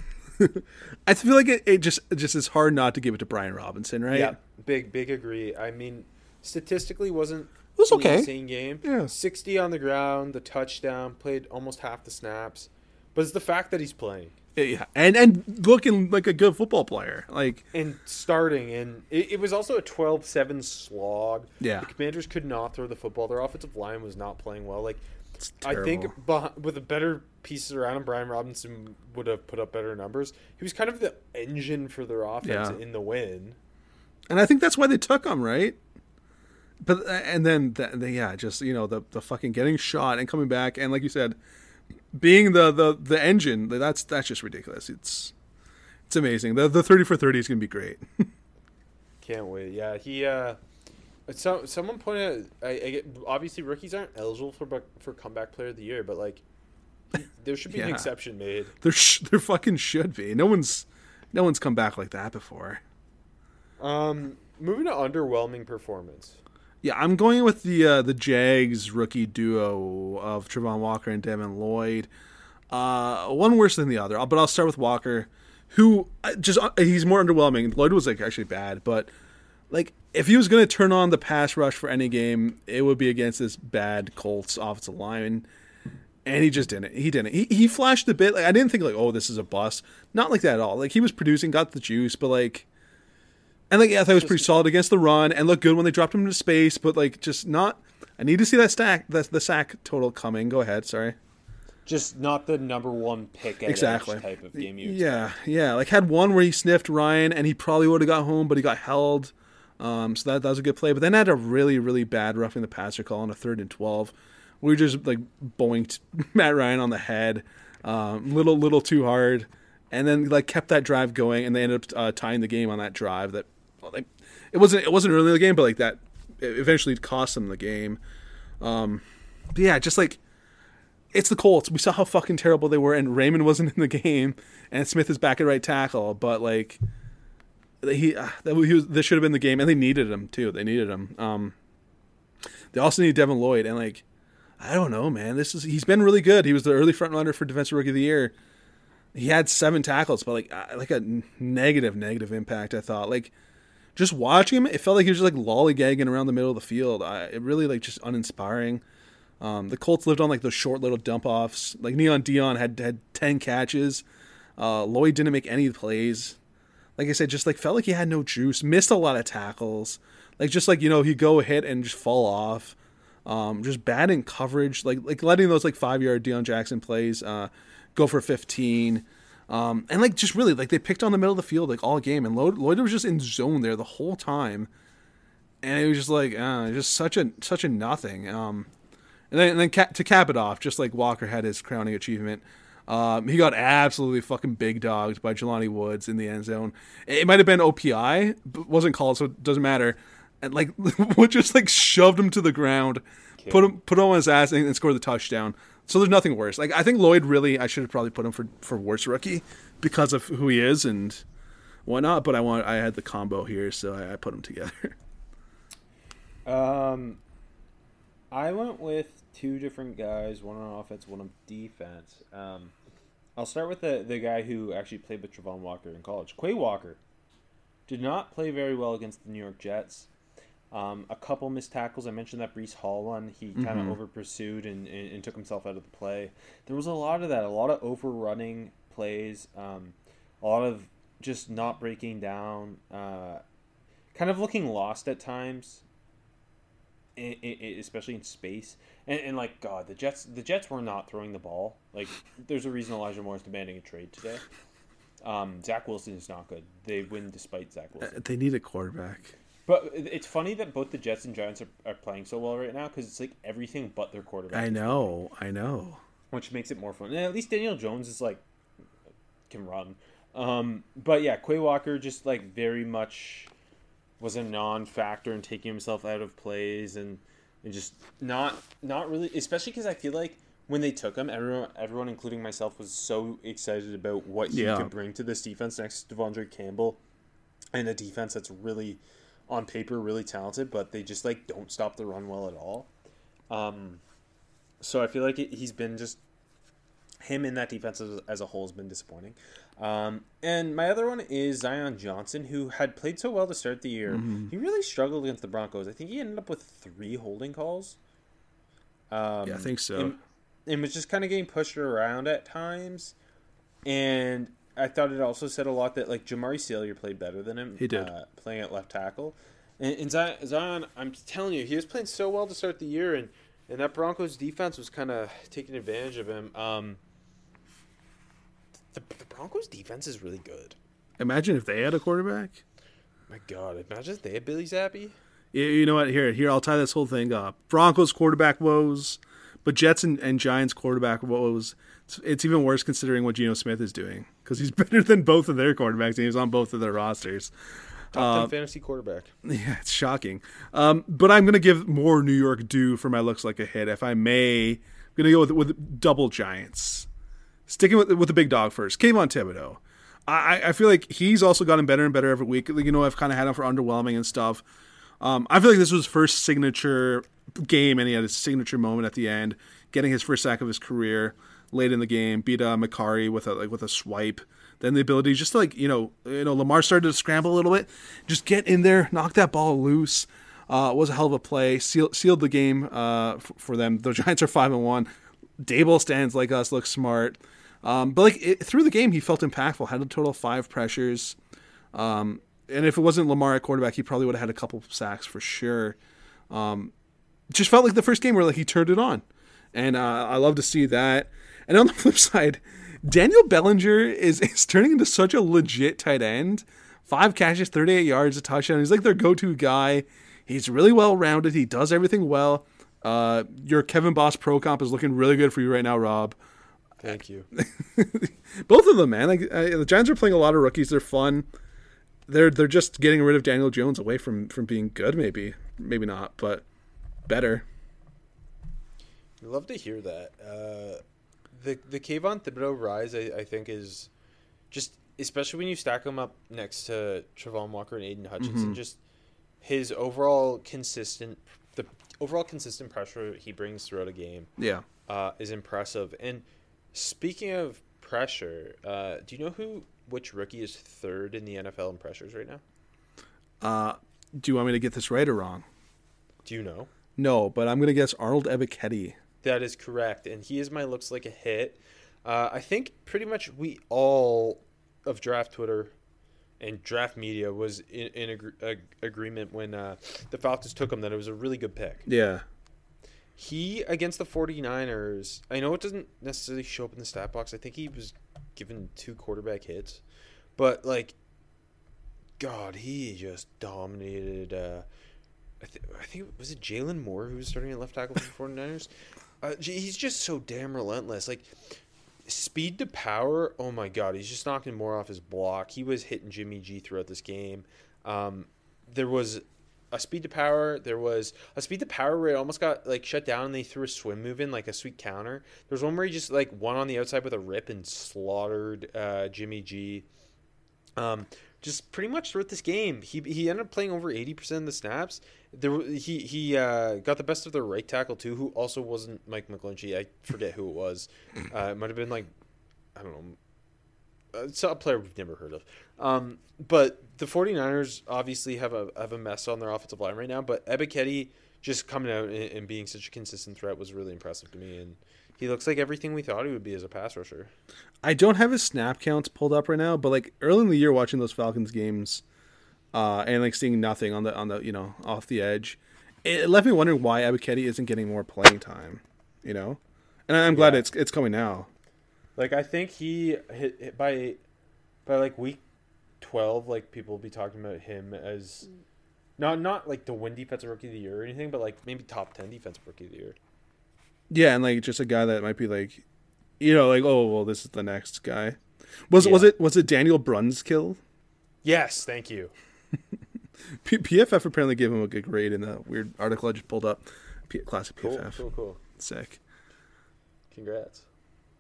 I feel like it, it just it just is hard not to give it to Brian Robinson, right? Yeah, big big agree. I mean, statistically wasn't was okay. insane game. Yeah. sixty on the ground, the touchdown, played almost half the snaps. But it's the fact that he's playing Yeah, and and looking like a good football player. Like and starting, and it, it was also a 12-7 slog. Yeah. the Commanders could not throw the football. Their offensive line was not playing well. Like I think with the better pieces around him, Brian Robinson would have put up better numbers. He was kind of the engine for their offense Yeah. in the win. and I think that's why they took him, right? But and then the, the, yeah, just you know the the fucking getting shot and coming back and like you said, being the the the engine. That's that's just ridiculous. It's it's amazing. The the thirty for thirty is gonna be great. Can't wait. Yeah, he. uh so, someone pointed out. I, I get, obviously rookies aren't eligible for for comeback player of the year, but like there should be an exception made. There sh- there fucking should be. No one's no one's come back like that before. Um, moving to underwhelming performance. Yeah, I'm going with the uh, the Jags rookie duo of Travon Walker and Devin Lloyd. Uh, one worse than the other, but I'll start with Walker, who uh, just uh, he's more underwhelming. Lloyd was like actually bad, but like if he was going to turn on the pass rush for any game, it would be against this bad Colts offensive line. And he just didn't. He didn't. He, he flashed a bit. Like I didn't think like, oh, this is a bust. Not like that at all. Like he was producing, got the juice, but like, and like yeah, I thought he was pretty solid against the run and looked good when they dropped him into space. But like, just not. I need to see that stack, the, the sack total coming. Go ahead. Sorry. Just not the number one pick at Exactly. type of game. You Yeah, yeah. Like had one where he sniffed Ryan and he probably would have got home, but he got held. Um, so that, that was a good play. But then had a really, really bad roughing the passer call on a third and twelve. We just like boinked Matt Ryan on the head, um, little, little too hard, and then like kept that drive going, and they ended up uh, tying the game on that drive. That they, it wasn't, it wasn't early in the game, but like that, eventually cost them the game. Um, but yeah, just like it's the Colts. We saw how fucking terrible they were, and Raimann wasn't in the game, and Smith is back at right tackle. But like, he, uh, that he was, this should have been the game, and they needed him too. They needed him. Um, they also need Devin Lloyd, and like, I don't know, man. This is he's been really good. He was the early front runner for defensive rookie of the year. He had seven tackles, but like, like a negative impact. I thought like. Just watching him, it felt like he was just like lollygagging around the middle of the field. I, it really like just uninspiring. Um, the Colts lived on like those short little dump offs. Like Neon Dion had had ten catches. Uh, Lloyd didn't make any plays. Like I said, just like felt like he had no juice. Missed a lot of tackles. Like just like you know he'd go hit and just fall off. Um, just bad in coverage. Like like letting those like five yard Deon Jackson plays uh, go for fifteen. Um, and like just really like they picked on the middle of the field like all game and Lloyd, Lloyd was just in zone there the whole time. And it was just like uh, just such a such a nothing. Um, and then, and then ca- to cap it off, just like Walker had his crowning achievement, um, he got absolutely fucking big dogged by Jelani Woods in the end zone. It might have been OPI, but wasn't called, so it doesn't matter. And like Wood just like shoved him to the ground, put him put him on his ass, and, and scored the touchdown. So there's nothing worse. Like I think Lloyd really, I should have probably put him for for worst rookie because of who he is and whatnot. But I want I had the combo here, so I, I put them together. Um, I went with two different guys, one on offense, one on defense. Um, I'll start with the the guy who actually played with Travon Walker in college. Quay Walker did not play very well against the New York Jets. Um, a couple missed tackles. I mentioned that Breece Hall one. He kind of Mhm. over pursued and, and, and took himself out of the play. There was a lot of that, a lot of overrunning plays, um, a lot of just not breaking down, uh, kind of looking lost at times, i i especially in space. And, and like God, the Jets the Jets were not throwing the ball. Like there's a reason Elijah Moore is demanding a trade today. Um, Zach Wilson is not good. They win despite Zach Wilson. They need a quarterback. But it's funny that both the Jets and Giants are, are playing so well right now because it's like everything but their quarterback. I know, I know. which makes it more fun. And at least Daniel Jones is like can run. Um, but yeah, Quay Walker just like very much was a non-factor in taking himself out of plays and and just not not really, especially because I feel like when they took him, everyone everyone including myself was so excited about what he Yeah. could bring to this defense next to De'Vondre Campbell and a defense that's really on paper really talented, but they just like don't stop the run well at all. Um, so I feel like it, he's been just him in that defense as, as a whole has been disappointing. Um, and my other one is Zion Johnson, who had played so well to start the year. He really struggled against the Broncos. I think he ended up with three holding calls. Um, Yeah, I think so. And, and was just kind of getting pushed around at times. And I thought it also said a lot that like Jamaree Salyer played better than him. He did. uh, playing at left tackle. And, and Zion, Zion, I'm telling you, he was playing so well to start the year, and and that Broncos defense was kind of taking advantage of him. Um, the, the Broncos defense is really good. Imagine if they had a quarterback. My God, imagine if they had Bailey Zappe. You, you know what? Here, here, I'll tie this whole thing up. Broncos quarterback woes, but Jets and, and Giants quarterback woes. It's, it's even worse considering what Geno Smith is doing because he's better than both of their quarterbacks and he's on both of their rosters. Top ten fantasy quarterback. Yeah, it's shocking. Um, but I'm going to give more New York due for my looks like a hit. If I may, I'm going to go with, with double Giants. Sticking with with the big dog first, Kayvon Thibodeaux. I, I feel like he's also gotten better and better every week. You know, I've kind of had him for underwhelming and stuff. Um, I feel like this was his first signature game, and he had his signature moment at the end, getting his first sack of his career late in the game. Beat uh, Mekari with a like with a swipe. Then the ability just to like you know you know Lamar started to scramble a little bit, just get in there, knock that ball loose. Uh, was a hell of a play. Seal, sealed the game uh, f- for them. The Giants are five and one. Daboll stands like us, looks smart. Um, but like it, through the game, he felt impactful. Had a total of five pressures. Um, and if it wasn't Lamar at quarterback, he probably would have had a couple sacks for sure. Um, just felt like the first game where like he turned it on, and uh, I love to see that. And on the flip side, Daniel Bellinger is is turning into such a legit tight end. Five catches, thirty eight yards, a touchdown. He's like their go to guy. He's really well rounded. He does everything well. Uh, your Kevin Boss Pro Comp is looking really good for you right now, Rob. Thank you. Both of them, man. Like uh, the Giants are playing a lot of rookies. They're fun. They're they're just getting rid of Daniel Jones away from from being good. Maybe maybe not, but better. I love to hear that. Uh, the the Kayvon Thibodeaux rise, I, I think, is just especially when you stack him up next to Travon Walker and Aidan Hutchinson. Just his overall consistent, the overall consistent pressure he brings throughout a game Yeah. uh, is impressive. And speaking of pressure, uh, do you know who which rookie is third in the NFL in pressures right now? Uh, do you want me to get this right or wrong? Do you know? No, but I'm gonna guess Arnold Ebiketie. That is correct, and he is my looks like a hit. Uh, I think pretty much we all of draft Twitter and draft media was in, in agree- ag- agreement when uh, the Falcons took him that it was a really good pick. Yeah. He against the 49ers, I know it doesn't necessarily show up in the stat box. I think he was given two quarterback hits, but like, God, he just dominated. Uh, I, th- I think was it Jaylon Moore who was starting at left tackle for the 49ers. Uh, he's just so damn relentless. Like speed to power. Oh my God, he's just knocking more off his block. He was hitting Jimmy G throughout this game. Um, there was a speed to power. There was a speed to power where it almost got like shut down and they threw a swim move in like a sweet counter. There was one where he just like one on the outside with a rip and slaughtered uh, Jimmy G. Um, just pretty much throughout this game, he he ended up playing over eighty percent of the snaps. There he he uh, got the best of the right tackle too, who also wasn't Mike McGlinchey. I forget who it was. Uh, it might have been like I don't know. Uh, It's a player we've never heard of. Um, but the 49ers obviously have a have a mess on their offensive line right now. But Ebiketie just coming out and, and being such a consistent threat was really impressive to me. And he looks like everything we thought he would be as a pass rusher. I don't have his snap counts pulled up right now, but like early in the year, watching those Falcons games, uh, and like seeing nothing on the on the you know off the edge, it left me wondering why Ebiketie isn't getting more playing time. You know, and I'm glad Yeah. it's it's coming now. Like I think he hit, hit by by like week twelve, like people will be talking about him as not not like the win defensive rookie of the year or anything, but like maybe top ten defensive rookie of the year. Yeah, and like just a guy that might be like, you know, like oh well, this is the next guy. Was was it was it Daniel Brunskill? Yes, thank you. P- PFF apparently gave him a good grade in the weird article I just pulled up. P- classic Cool, PFF, cool, cool. sick. Congrats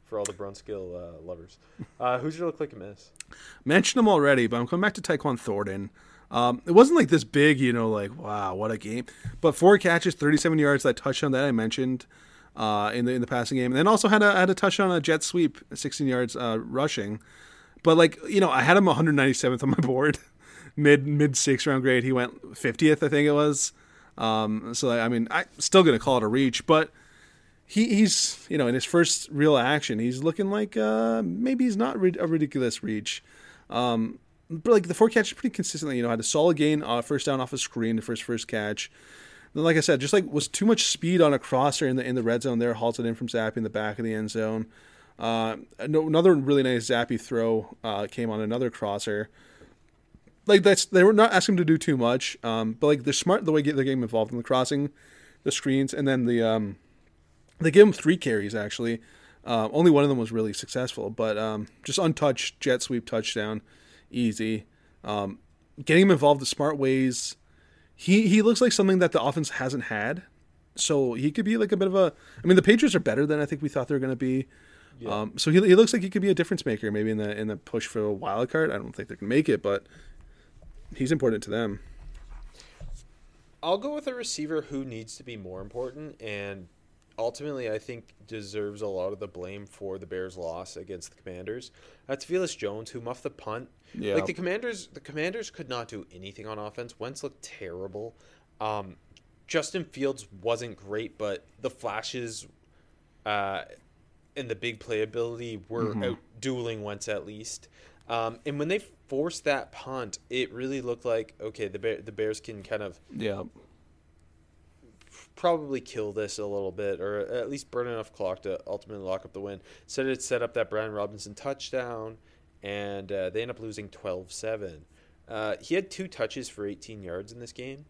for all the Brunskill uh, lovers. Uh, who's your look like a miss? mentioned him already, but I'm coming back to Tyquan Thornton. Um, it wasn't like this big, you know, like wow, what a game. But four catches, 37 yards, that touchdown that I mentioned uh, in the in the passing game, and then also had a had a touchdown, a jet sweep, 16 yards uh, rushing. But like you know, I had him 197th on my board, mid mid six round grade. He went 50th, I think it was. Um, so I mean, I'm still gonna call it a reach, but he, he's you know in his first real action, he's looking like uh, maybe he's not a ridiculous reach. Um, but like the four catches pretty consistently, you know, had a solid gain, uh, first down off a screen, the first first catch. Like I said, just like was too much speed on a crosser in the in the red zone there, halted in from Zappe in the back of the end zone. Uh, another really nice Zappe throw uh, came on another crosser. Like that's they were not asking him to do too much, um, but like they're smart the way they're getting involved in the crossing, the screens, and then the um, they gave him three carries actually. Uh, only one of them was really successful, but um, just untouched jet sweep touchdown, easy. Um, getting him involved in smart ways. He he looks like something that the offense hasn't had, so he could be like a bit of a. I mean, the Patriots are better than I think we thought they were going to be. Um, so he, he looks like he could be a difference maker, maybe in the in the push for a wild card. I don't think they can make it, but he's important to them. I'll go with a receiver who needs to be more important and ultimately I think deserves a lot of the blame for the Bears' loss against the Commanders. That's Velus Jones who muffed the punt. Yeah. Like the Commanders the Commanders could not do anything on offense. Wentz looked terrible. Um, Justin Fields wasn't great, but the flashes uh, and the big playability were out dueling Wentz at least. Um, and when they forced that punt, it really looked like okay, the Bear, the Bears can kind of Yeah, probably kill this a little bit, or at least burn enough clock to ultimately lock up the win. Instead, it set up that Brian Robinson touchdown, and uh, they end up losing 12 7. Uh, he had two touches for 18 yards in this game,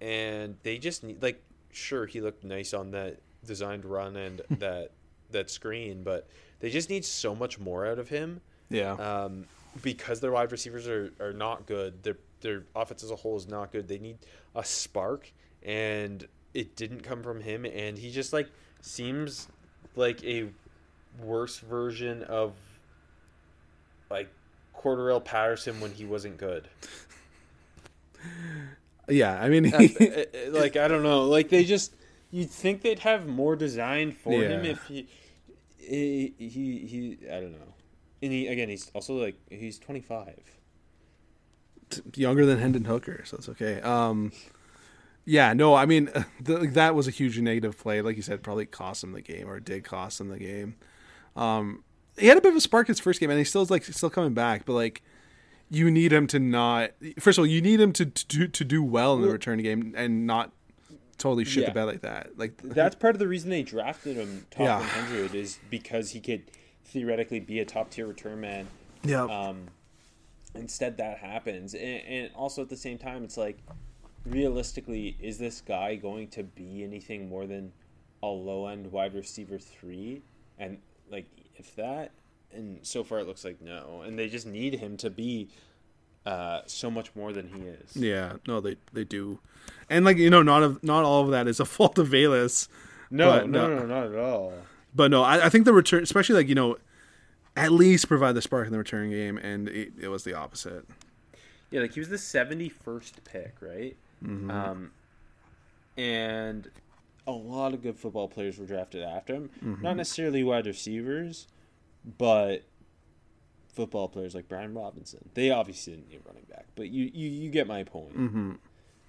and they just need, like, sure, he looked nice on that designed run and that that screen, but they just need so much more out of him yeah. um, because their wide receivers are, are not good. Their their offense as a whole is not good. They need a spark, and it didn't come from him. And he just like seems like a worse version of like Cordarrelle Patterson when he wasn't good. yeah, I mean, uh, like I don't know. Like they just you'd think they'd have more design for him if he he he, he I don't know. And he again he's also like he's 25. younger than Hendon Hooker, so it's okay. Um, yeah, no, I mean the, that was a huge negative play. Like you said, probably cost him the game, or did cost him the game. Um, he had a bit of a spark his first game, and he still is like still coming back. But like, you need him to not. First of all, you need him to to do, to do well in the return game and not totally shit Yeah. the bed like that. Like That's part of the reason they drafted him top Yeah. 100 is because he could theoretically be a top tier return man. yeah, Um, instead, that happens, and, and also at the same time, it's like realistically, is this guy going to be anything more than a low end wide receiver three? And like, if that, and so far it looks like no, and they just need him to be uh, so much more than he is. yeah, no, they they do, and like you know, not of not all of that is a fault of Velus. No, But no, no. no, not at all. But no, I, I think the return, especially like you know, at least provide the spark in the return game, and it, it was the opposite. Yeah, like he was the seventy first pick, right? Um, and a lot of good football players were drafted after him. Not necessarily wide receivers, but football players like Brian Robinson. They obviously didn't need running back, but you you, you get my point.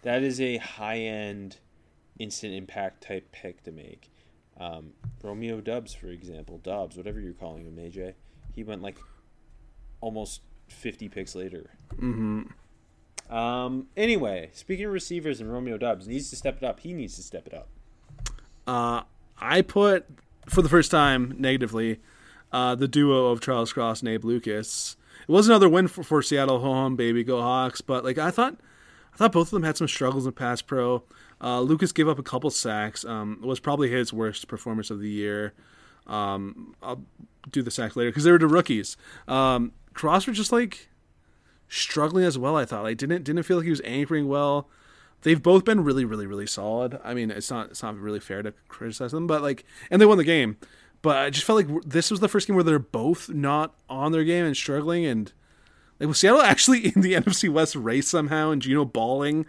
That is a high end, instant impact type pick to make. Um, Romeo Doubs, for example, Dubs, whatever you're calling him, AJ, he went like almost 50 picks later. Mm-hmm. Um, anyway, speaking of receivers and Romeo Doubs needs to step it up. He needs to step it up. Uh, I put for the first time negatively uh, the duo of Charles Cross and Abe Lucas. It was another win for, for Seattle home, baby, go Hawks. But like I thought, I thought both of them had some struggles in pass pro. Uh, Lucas gave up a couple sacks. Um, it was probably his worst performance of the year. Um, I'll do the sacks later because they were the rookies. Um, Cross were just like struggling as well. I thought like didn't didn't feel like he was anchoring well. They've both been really, really, really solid. I mean, it's not it's not really fair to criticize them, but like, and they won the game. But I just felt like this was the first game where they're both not on their game and struggling, and like was Seattle actually in the NFC West race somehow, and Geno balling.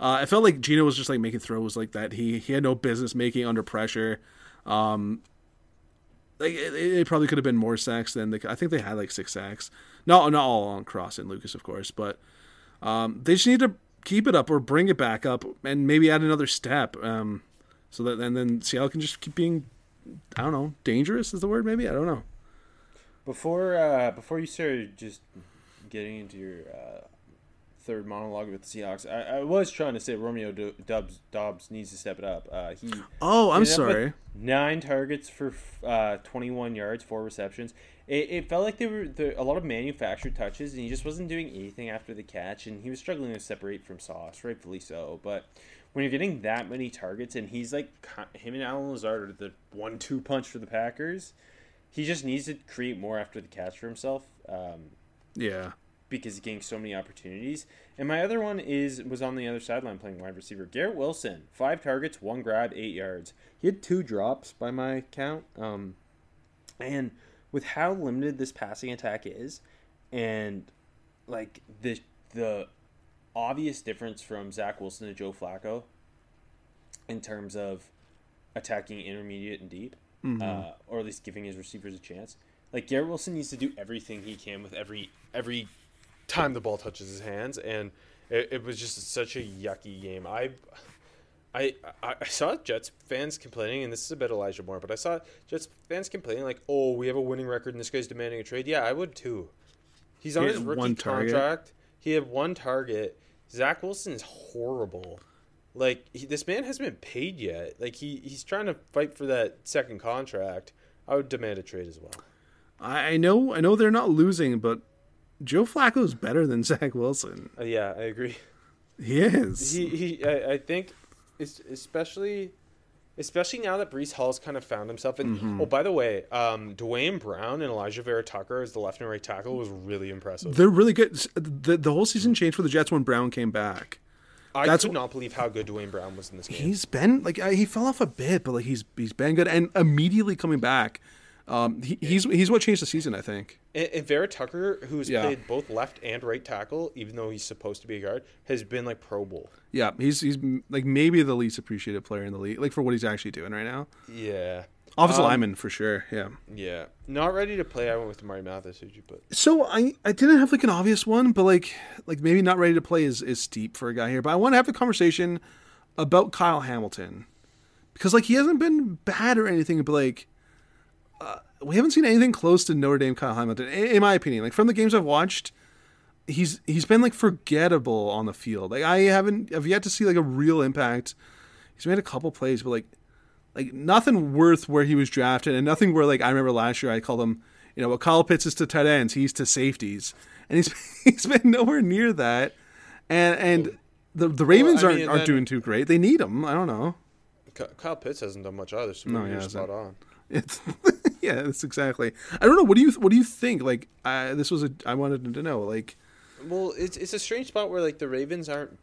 Uh, I felt like Geno was just like making throws like that he he had no business making under pressure. Um, like it, it probably could have been more sacks than they, I think they had like six sacks. Not not all on Cross and Lucas, of course, but um, they just need to keep it up or bring it back up and maybe add another step. Um, so that and then Seattle can just keep being, I don't know, dangerous is the word maybe I don't know. Before uh, before you started just getting into your uh, third monologue with the Seahawks, I, I was trying to say Romeo Du- Dubs Dobbs needs to step it up. Uh, he Oh, I'm ended up with sorry. Nine targets for uh, 21 yards, four receptions. It, it felt like there were there, a lot of manufactured touches, and he just wasn't doing anything after the catch, and he was struggling to separate from Sauce, rightfully so. But when you're getting that many targets, and he's like him and Allen Lazard are the one-two punch for the Packers, he just needs to create more after the catch for himself. Um, Yeah. because he's getting so many opportunities. And my other one is was on the other sideline playing wide receiver. Garrett Wilson, five targets, one grab, eight yards. He had two drops by my count. Um, and with how limited this passing attack is, and like the the obvious difference from Zach Wilson to Joe Flacco in terms of attacking intermediate and deep, uh, or at least giving his receivers a chance. Like Garrett Wilson needs to do everything he can with every every time the ball touches his hands, and it, it was just such a yucky game. I. I, I I saw Jets fans complaining, and this is a bit Elijah Moore, but I saw Jets fans complaining like, "Oh, we have a winning record, and this guy's demanding a trade." Yeah, I would too. He's on He his rookie contract. He had one target. Zach Wilson is horrible. Like he, this man hasn't been paid yet. Like he he's trying to fight for that second contract. I would demand a trade as well. I I know I know they're not losing, but Joe Flacco's better than Zach Wilson. Uh, yeah, I agree. He is. He he. I, I think, especially, especially now that Breece Hall's kind of found himself. And oh, by the way, um, Duane Brown and Alijah Vera Tucker as the left and right tackle was really impressive. They're really good. The the whole season changed for the Jets when Brown came back. I that's could not believe how good Duane Brown was in this game. He's been like he fell off a bit, but like he's he's been good and immediately coming back. Um, he, he's he's what changed the season, I think. And, and Vera Tucker, who's Yeah. played both left and right tackle, even though he's supposed to be a guard, has been like Pro Bowl. Yeah, he's he's like maybe the least appreciated player in the league, like for what he's actually doing right now. Yeah. Offensive Um, lineman for sure. Yeah. Yeah. Not ready to play. I went with Amari Mathis. Who'd you put? So I I didn't have like an obvious one, but like like maybe not ready to play is is steep for a guy here. But I want to have a conversation about Kyle Hamilton because like he hasn't been bad or anything, but like uh, we haven't seen anything close to Notre Dame Kyle Hamilton, in, in my opinion. Like from the games I've watched, he's he's been like forgettable on the field. Like I haven't I've yet to see like a real impact. He's made a couple plays, but like like nothing worth where he was drafted, and nothing where like I remember last year I called him, you know, what Kyle Pitts is to tight ends, he's to safeties, and he's he's been nowhere near that, and and the the Ravens I aren't mean, aren't then- doing too great. They need him. I don't know. Kyle Pitts hasn't done much either, so No, he hasn't. spot on. It's yeah, that's exactly. I don't know. What do you what do you think? Like uh, this was a I wanted to know. Like Well, it's it's a strange spot where like the Ravens aren't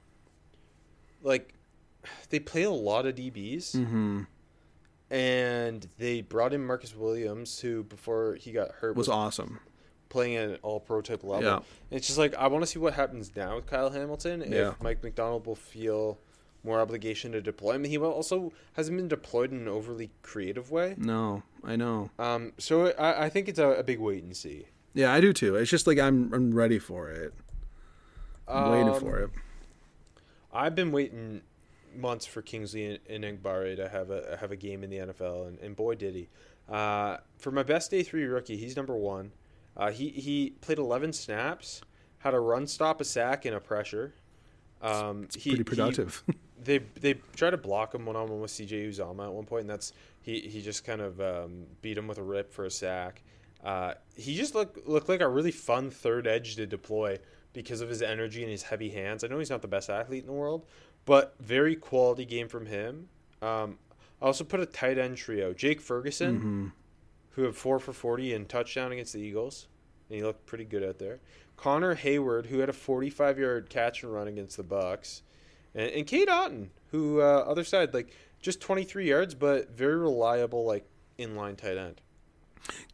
like they play a lot of DBs, Mm-hmm. and they brought in Marcus Williams, who before he got hurt was was awesome. playing at an All Pro type level. Yeah. And it's just like I want to see what happens now with Kyle Hamilton. Yeah. If Mike Macdonald will feel more obligation to deploy him, he also hasn't been deployed in an overly creative way. No, I know. Um, so I, I think it's a, a big wait and see. Yeah, I do too. It's just like I'm I'm ready for it. I'm waiting Um, for it. I've been waiting months for Kingsley and Enagbare to have a have a game in the NFL, and, and boy did he. Uh, for my best day three rookie, he's number one. Uh, he he played 11 snaps, had a run, stop, a sack, and a pressure. Um, he, Pretty productive. He, they they tried to block him one on one with CJ Uzomah at one point, and that's he he just kind of um, beat him with a rip for a sack. Uh, he just looked looked like a really fun third edge to deploy because of his energy and his heavy hands. I know he's not the best athlete in the world, but very quality game from him. Um, I also put a tight end trio: Jake Ferguson, Mm-hmm. who had four for forty and touchdown against the Eagles, and he looked pretty good out there. Connor Heyward, who had a forty-five yard catch and run against the Bucs, and, and Cade Otton, who uh, other side like just twenty-three yards, but very reliable like inline tight end.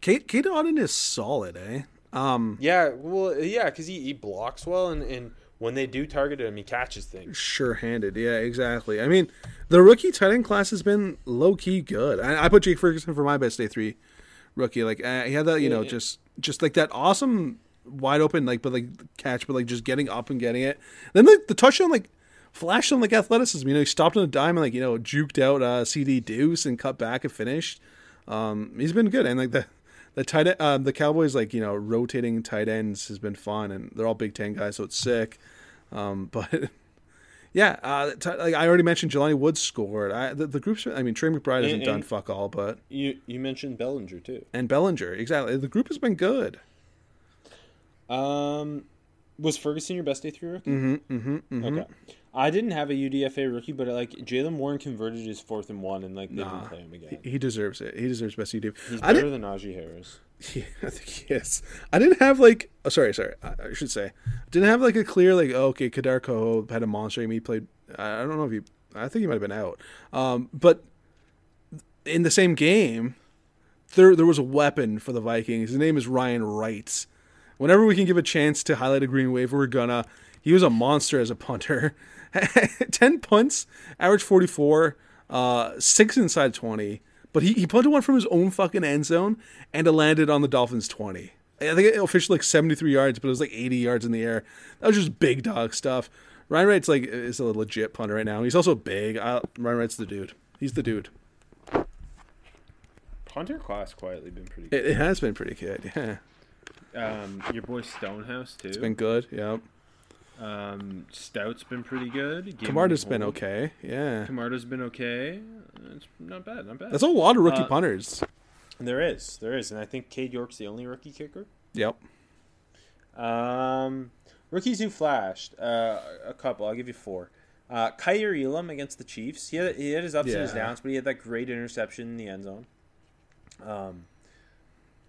Cade Cade Otton is solid, eh? Um, Yeah, well, yeah, because he, he blocks well, and, and when they do target him, he catches things. sure-handed. Yeah, exactly. I mean, the rookie tight end class has been low key good. I, I put Jake Ferguson for my best day three rookie. Like uh, he had that, you know, Yeah. just just like that awesome wide open, like but like catch, but like just getting up and getting it. Then like the touchdown, like flashed on like athleticism. You know, he stopped on a dime and like you know juked out uh, CD Deuce and cut back and finished. Um, he's been good, and like the the tight end, um, the Cowboys like you know rotating tight ends has been fun, and they're all Big Ten guys, so it's sick. Um, but yeah, uh, t- like I already mentioned, Jelani Woods scored. I, the, the group's, I mean, Trey McBride hasn't And- done fuck all, but You you mentioned Bellinger too. and Bellinger exactly. The group has been good. Um, was Ferguson your best day three rookie? Mm-hmm, mm-hmm, mm-hmm. Okay, I didn't have a UDFA rookie, but like Jaylen Warren converted his fourth and one, and like they Nah. didn't play him again. He deserves it. He deserves best UD. He's better than Najee Harris. Yeah, I think he is. I didn't have like. Oh, sorry, sorry. I, I should say didn't have like a clear like. Oh, okay, Kader Kohou had a monster game. He played. I I don't know if he. I think he might have been out. Um, but in the same game, there there was a weapon for the Vikings. His name is Ryan Wright. Whenever we can give a chance to highlight a green wave, we're gonna. He was a monster as a punter. Ten punts, average forty four, uh, six inside twenty. But he, he punted one from his own fucking end zone and it landed on the Dolphins twenty. I think it officially like seventy three yards, but it was like eighty yards in the air. That was just big dog stuff. Ryan Wright's like is a legit punter right now. He's also big. I, Ryan Wright's the dude. He's the dude. Punter class quietly been pretty good. It, it has been pretty good. Yeah, Um, your boy Stonehouse too. it's been good. Yeah, Um, Stout's been pretty good. Gimlin Camarda's been okay. Yeah, Camarda's been okay. It's not bad, not bad. that's a lot of rookie Uh, punters. There is, there is, and I think Cade York's the only rookie kicker. Yep. Um, rookies who flashed, uh, a couple. I'll give you four. Uh, Kaiir Elam against the Chiefs. He had he had his ups and his downs, but he had that great interception in the end zone. Um,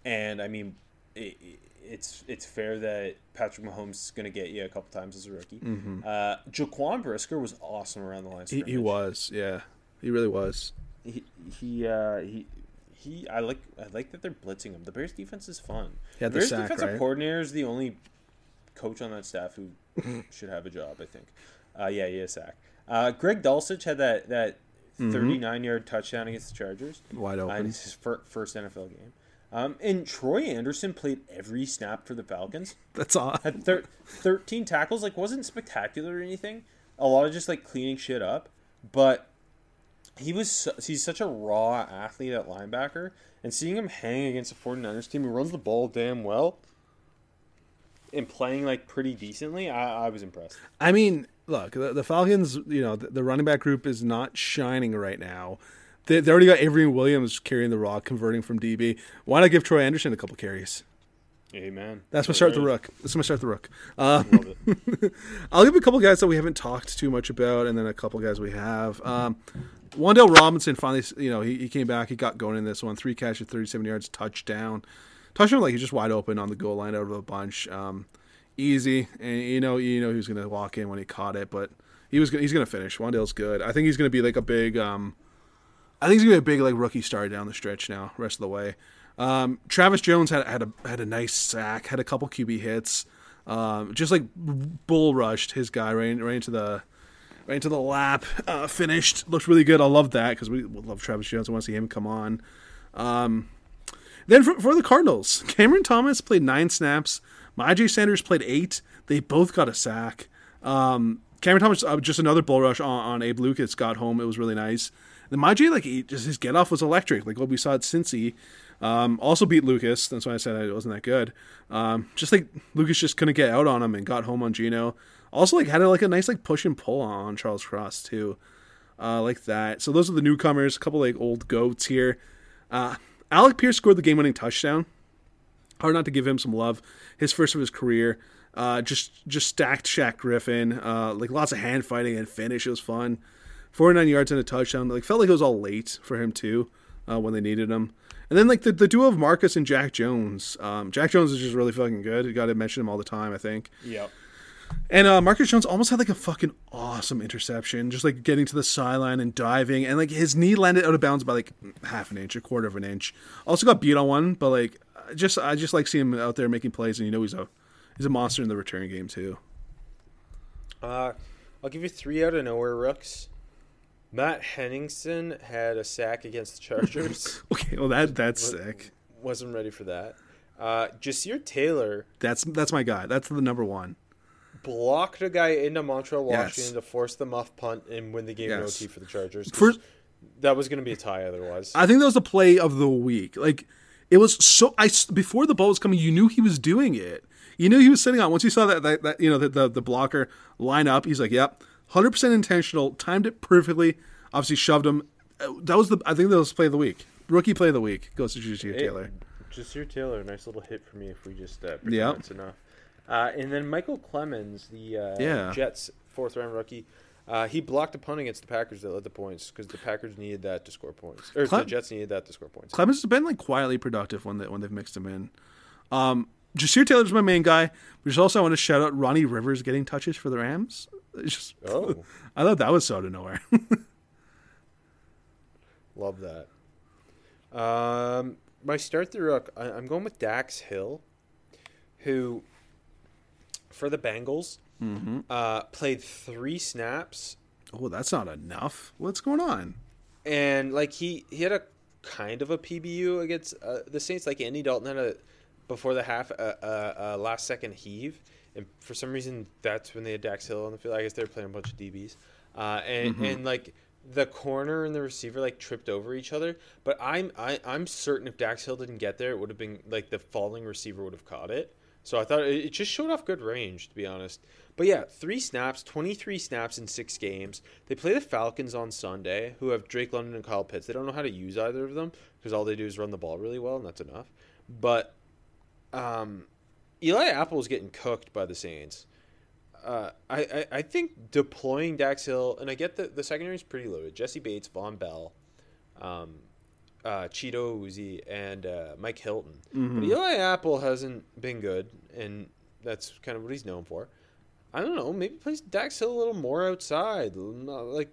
and I mean, it, it's it's fair that Patrick Mahomes is going to get you a couple times as a rookie. Mm-hmm. Uh, Jaquan Brisker was awesome around the line. He, he was. Yeah, he really was. He he uh, he. He, I like, I like that they're blitzing him. The Bears defense is fun. Yeah, the Bears sack, defensive right? coordinator is the only coach on that staff who should have a job. I think. Uh, yeah, is sack. Uh, Greg Dulcich had that that Mm-hmm. 39 yard touchdown against the Chargers. Wide Uh, open. it's his first NFL game. Um, and Troy Andersen played every snap for the Falcons. That's all. Had thir- 13 tackles. Like wasn't spectacular or anything. A lot of just like cleaning shit up, but he was su- he's such a raw athlete at linebacker, and seeing him hang against a 49ers team who runs the ball damn well and playing like pretty decently, I, I was impressed. I mean, look, the, the Falcons, you know, the, the running back group is not shining right now. They, they already got Avery Williams carrying the rock, converting from DB. Why not give Troy Andersen a couple carries? Amen. That's my start the rook. That's my start the rook. Uh, Love it. I'll give a couple guys that we haven't talked too much about, and then a couple guys we have. Um, Wan'Dale Robinson finally, you know, he, he came back. He got going in this one. Three catches, 37 yards, touchdown. Touchdown like he's just wide open on the goal line out of a bunch. Um, easy, and you know, you know, he was gonna walk in when he caught it, but he was gonna, he's gonna finish. Wan'Dale's good. I think he's gonna be like a big. Um, I think he's gonna be a big like rookie star down the stretch now, rest of the way. Um, Travis Jones had had a had a nice sack, had a couple QB hits, um, just like bull rushed his guy right, right into the right into the lap. Uh, finished, looked really good. I love that because we love Travis Jones. I want to see him come on. Um, then for, for the Cardinals, Cameron Thomas played nine snaps. My Myjai Sanders played eight. They both got a sack. Um, Cameron Thomas, uh, just another bull rush on, on Abe Lucas got home. It was really nice. My J, like he, just his get off was electric, like what we saw at Cincy. Um, also beat Lucas. That's why I said it wasn't that good. Um, just like Lucas just couldn't get out on him and got home on Geno. Also like had a, like a nice like push and pull on Charles Cross too, uh, like that. So those are the newcomers. A couple like old goats here. Uh, Alec Pierce scored the game-winning touchdown. Hard not to give him some love. His first of his career. Uh, just just stacked Shaq Griffin. Uh, like lots of hand fighting and finish. It was fun. 49 yards and a touchdown. Like felt like it was all late for him too uh, when they needed him. And then like the, the duo of Marcus and Jack Jones. Um, Jack Jones is just really fucking good. You got to mention him all the time. I think. Yep. And uh, Marcus Jones almost had like a fucking awesome interception, just like getting to the sideline and diving, and like his knee landed out of bounds by like half an inch, a quarter of an inch. Also got beat on one, but like I just I just like seeing him out there making plays, and you know he's a he's a monster in the return game too. Uh, I'll give you three out of nowhere rooks. Matt Henningsen had a sack against the Chargers. Okay, well that that's sick. Wasn't ready for that. Uh, Jasir Taylor That's that's my guy. That's the number one. blocked a guy into Montreal, Yes. Washington to force the muff punt and win the game Yes. in OT for the Chargers. First- that was going to be a tie otherwise. I think that was the play of the week. Like it was so I before the ball was coming, you knew he was doing it. You knew he was sitting on. Once you saw that that, that you know the, the the blocker line up, he's like, "Yep, hundred percent intentional, timed it perfectly." Obviously, shoved him. Uh, That was the I think that was play of the week. Rookie play of the week goes to Juju Taylor. Jasir Taylor, nice little hit for me if we just uh, Yeah. that's enough. Uh, and then Michael Clemons, the uh, Yeah. Jets fourth round rookie, uh, he blocked a punt against the Packers that led the points because the Packers needed that to score points, or Clem- the Jets needed that to score points. Clemons has been like quietly productive when they when they've mixed him in. Um, Jasir Taylor's my main guy. But just also I want to shout out Ronnie Rivers getting touches for the Rams. It's just, Oh. I thought that was so out of nowhere. Love that. Um, my start the rook, I, I'm going with Dax Hill, who, for the Bengals, uh, played three snaps, oh, that's not enough. What's going on? and like he he had a kind of a PBU against uh, the Saints. Like Andy Dalton had a before the half a, a, a last second heave, and for some reason that's when they had Dax Hill on the field. I guess they were playing a bunch of DBs, uh, and and like the corner and the receiver like tripped over each other. But I'm I, I'm certain if Dax Hill didn't get there, it would have been like the falling receiver would have caught it. So I thought it, it just showed off good range, to be honest. But yeah, three snaps, 23 snaps in six games. They play the Falcons on Sunday, who have Drake London and Kyle Pitts. They don't know how to use either of them because all they do is run the ball really well, and that's enough. But um, Eli Apple is getting cooked by the Saints. Uh, I, I, I think deploying Dax Hill, and I get that the secondary is pretty loaded. Jessie Bates, Vonn Bell, um, uh, Cheeto Uzi, and uh, Mike Hilton. But Eli Apple hasn't been good, and that's kind of what he's known for. I don't know. Maybe plays Dax Hill a little more outside. Like,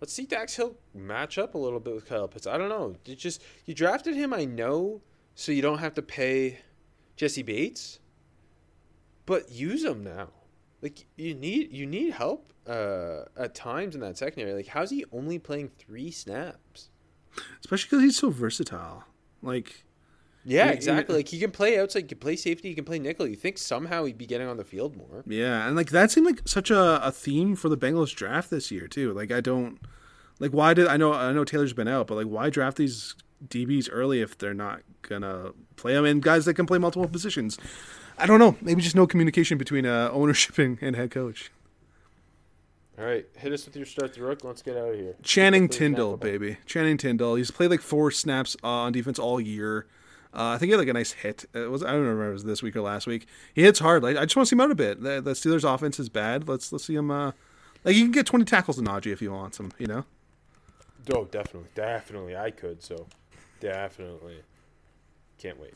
let's see Dax Hill match up a little bit with Kyle Pitts. I don't know. You just you drafted him, I know, so you don't have to pay Jessie Bates, but use him now. Like you need you need help uh, at times in that secondary. Like, how's he only playing three snaps? Especially because he's so versatile. Like, Yeah, Yeah, exactly. yeah. Like he can play outside, he can play safety, he can play nickel. You think somehow he'd be getting on the field more? yeah, and like that seemed like such a, a theme for the Bengals draft this year too. Like, I don't like why did I know I know Taylor's been out, but like why draft these DBs early if they're not gonna play them and guys that can play multiple positions? I don't know. Maybe just no communication between uh, ownership and, and head coach. All right, hit us with your start the rook. Let's get out of here. Channing Tindall, baby. Channing Tindall. He's played like four snaps uh, on defense all year. Uh, I think he had like a nice hit. It was I don't remember if it was this week or last week. He hits hard. Like I just want to see him out a bit. The, the Steelers' offense is bad. Let's let's see him. Uh, like you can get twenty tackles to Najee if you want some. You know. Oh, definitely, definitely, I could. So, definitely, can't wait.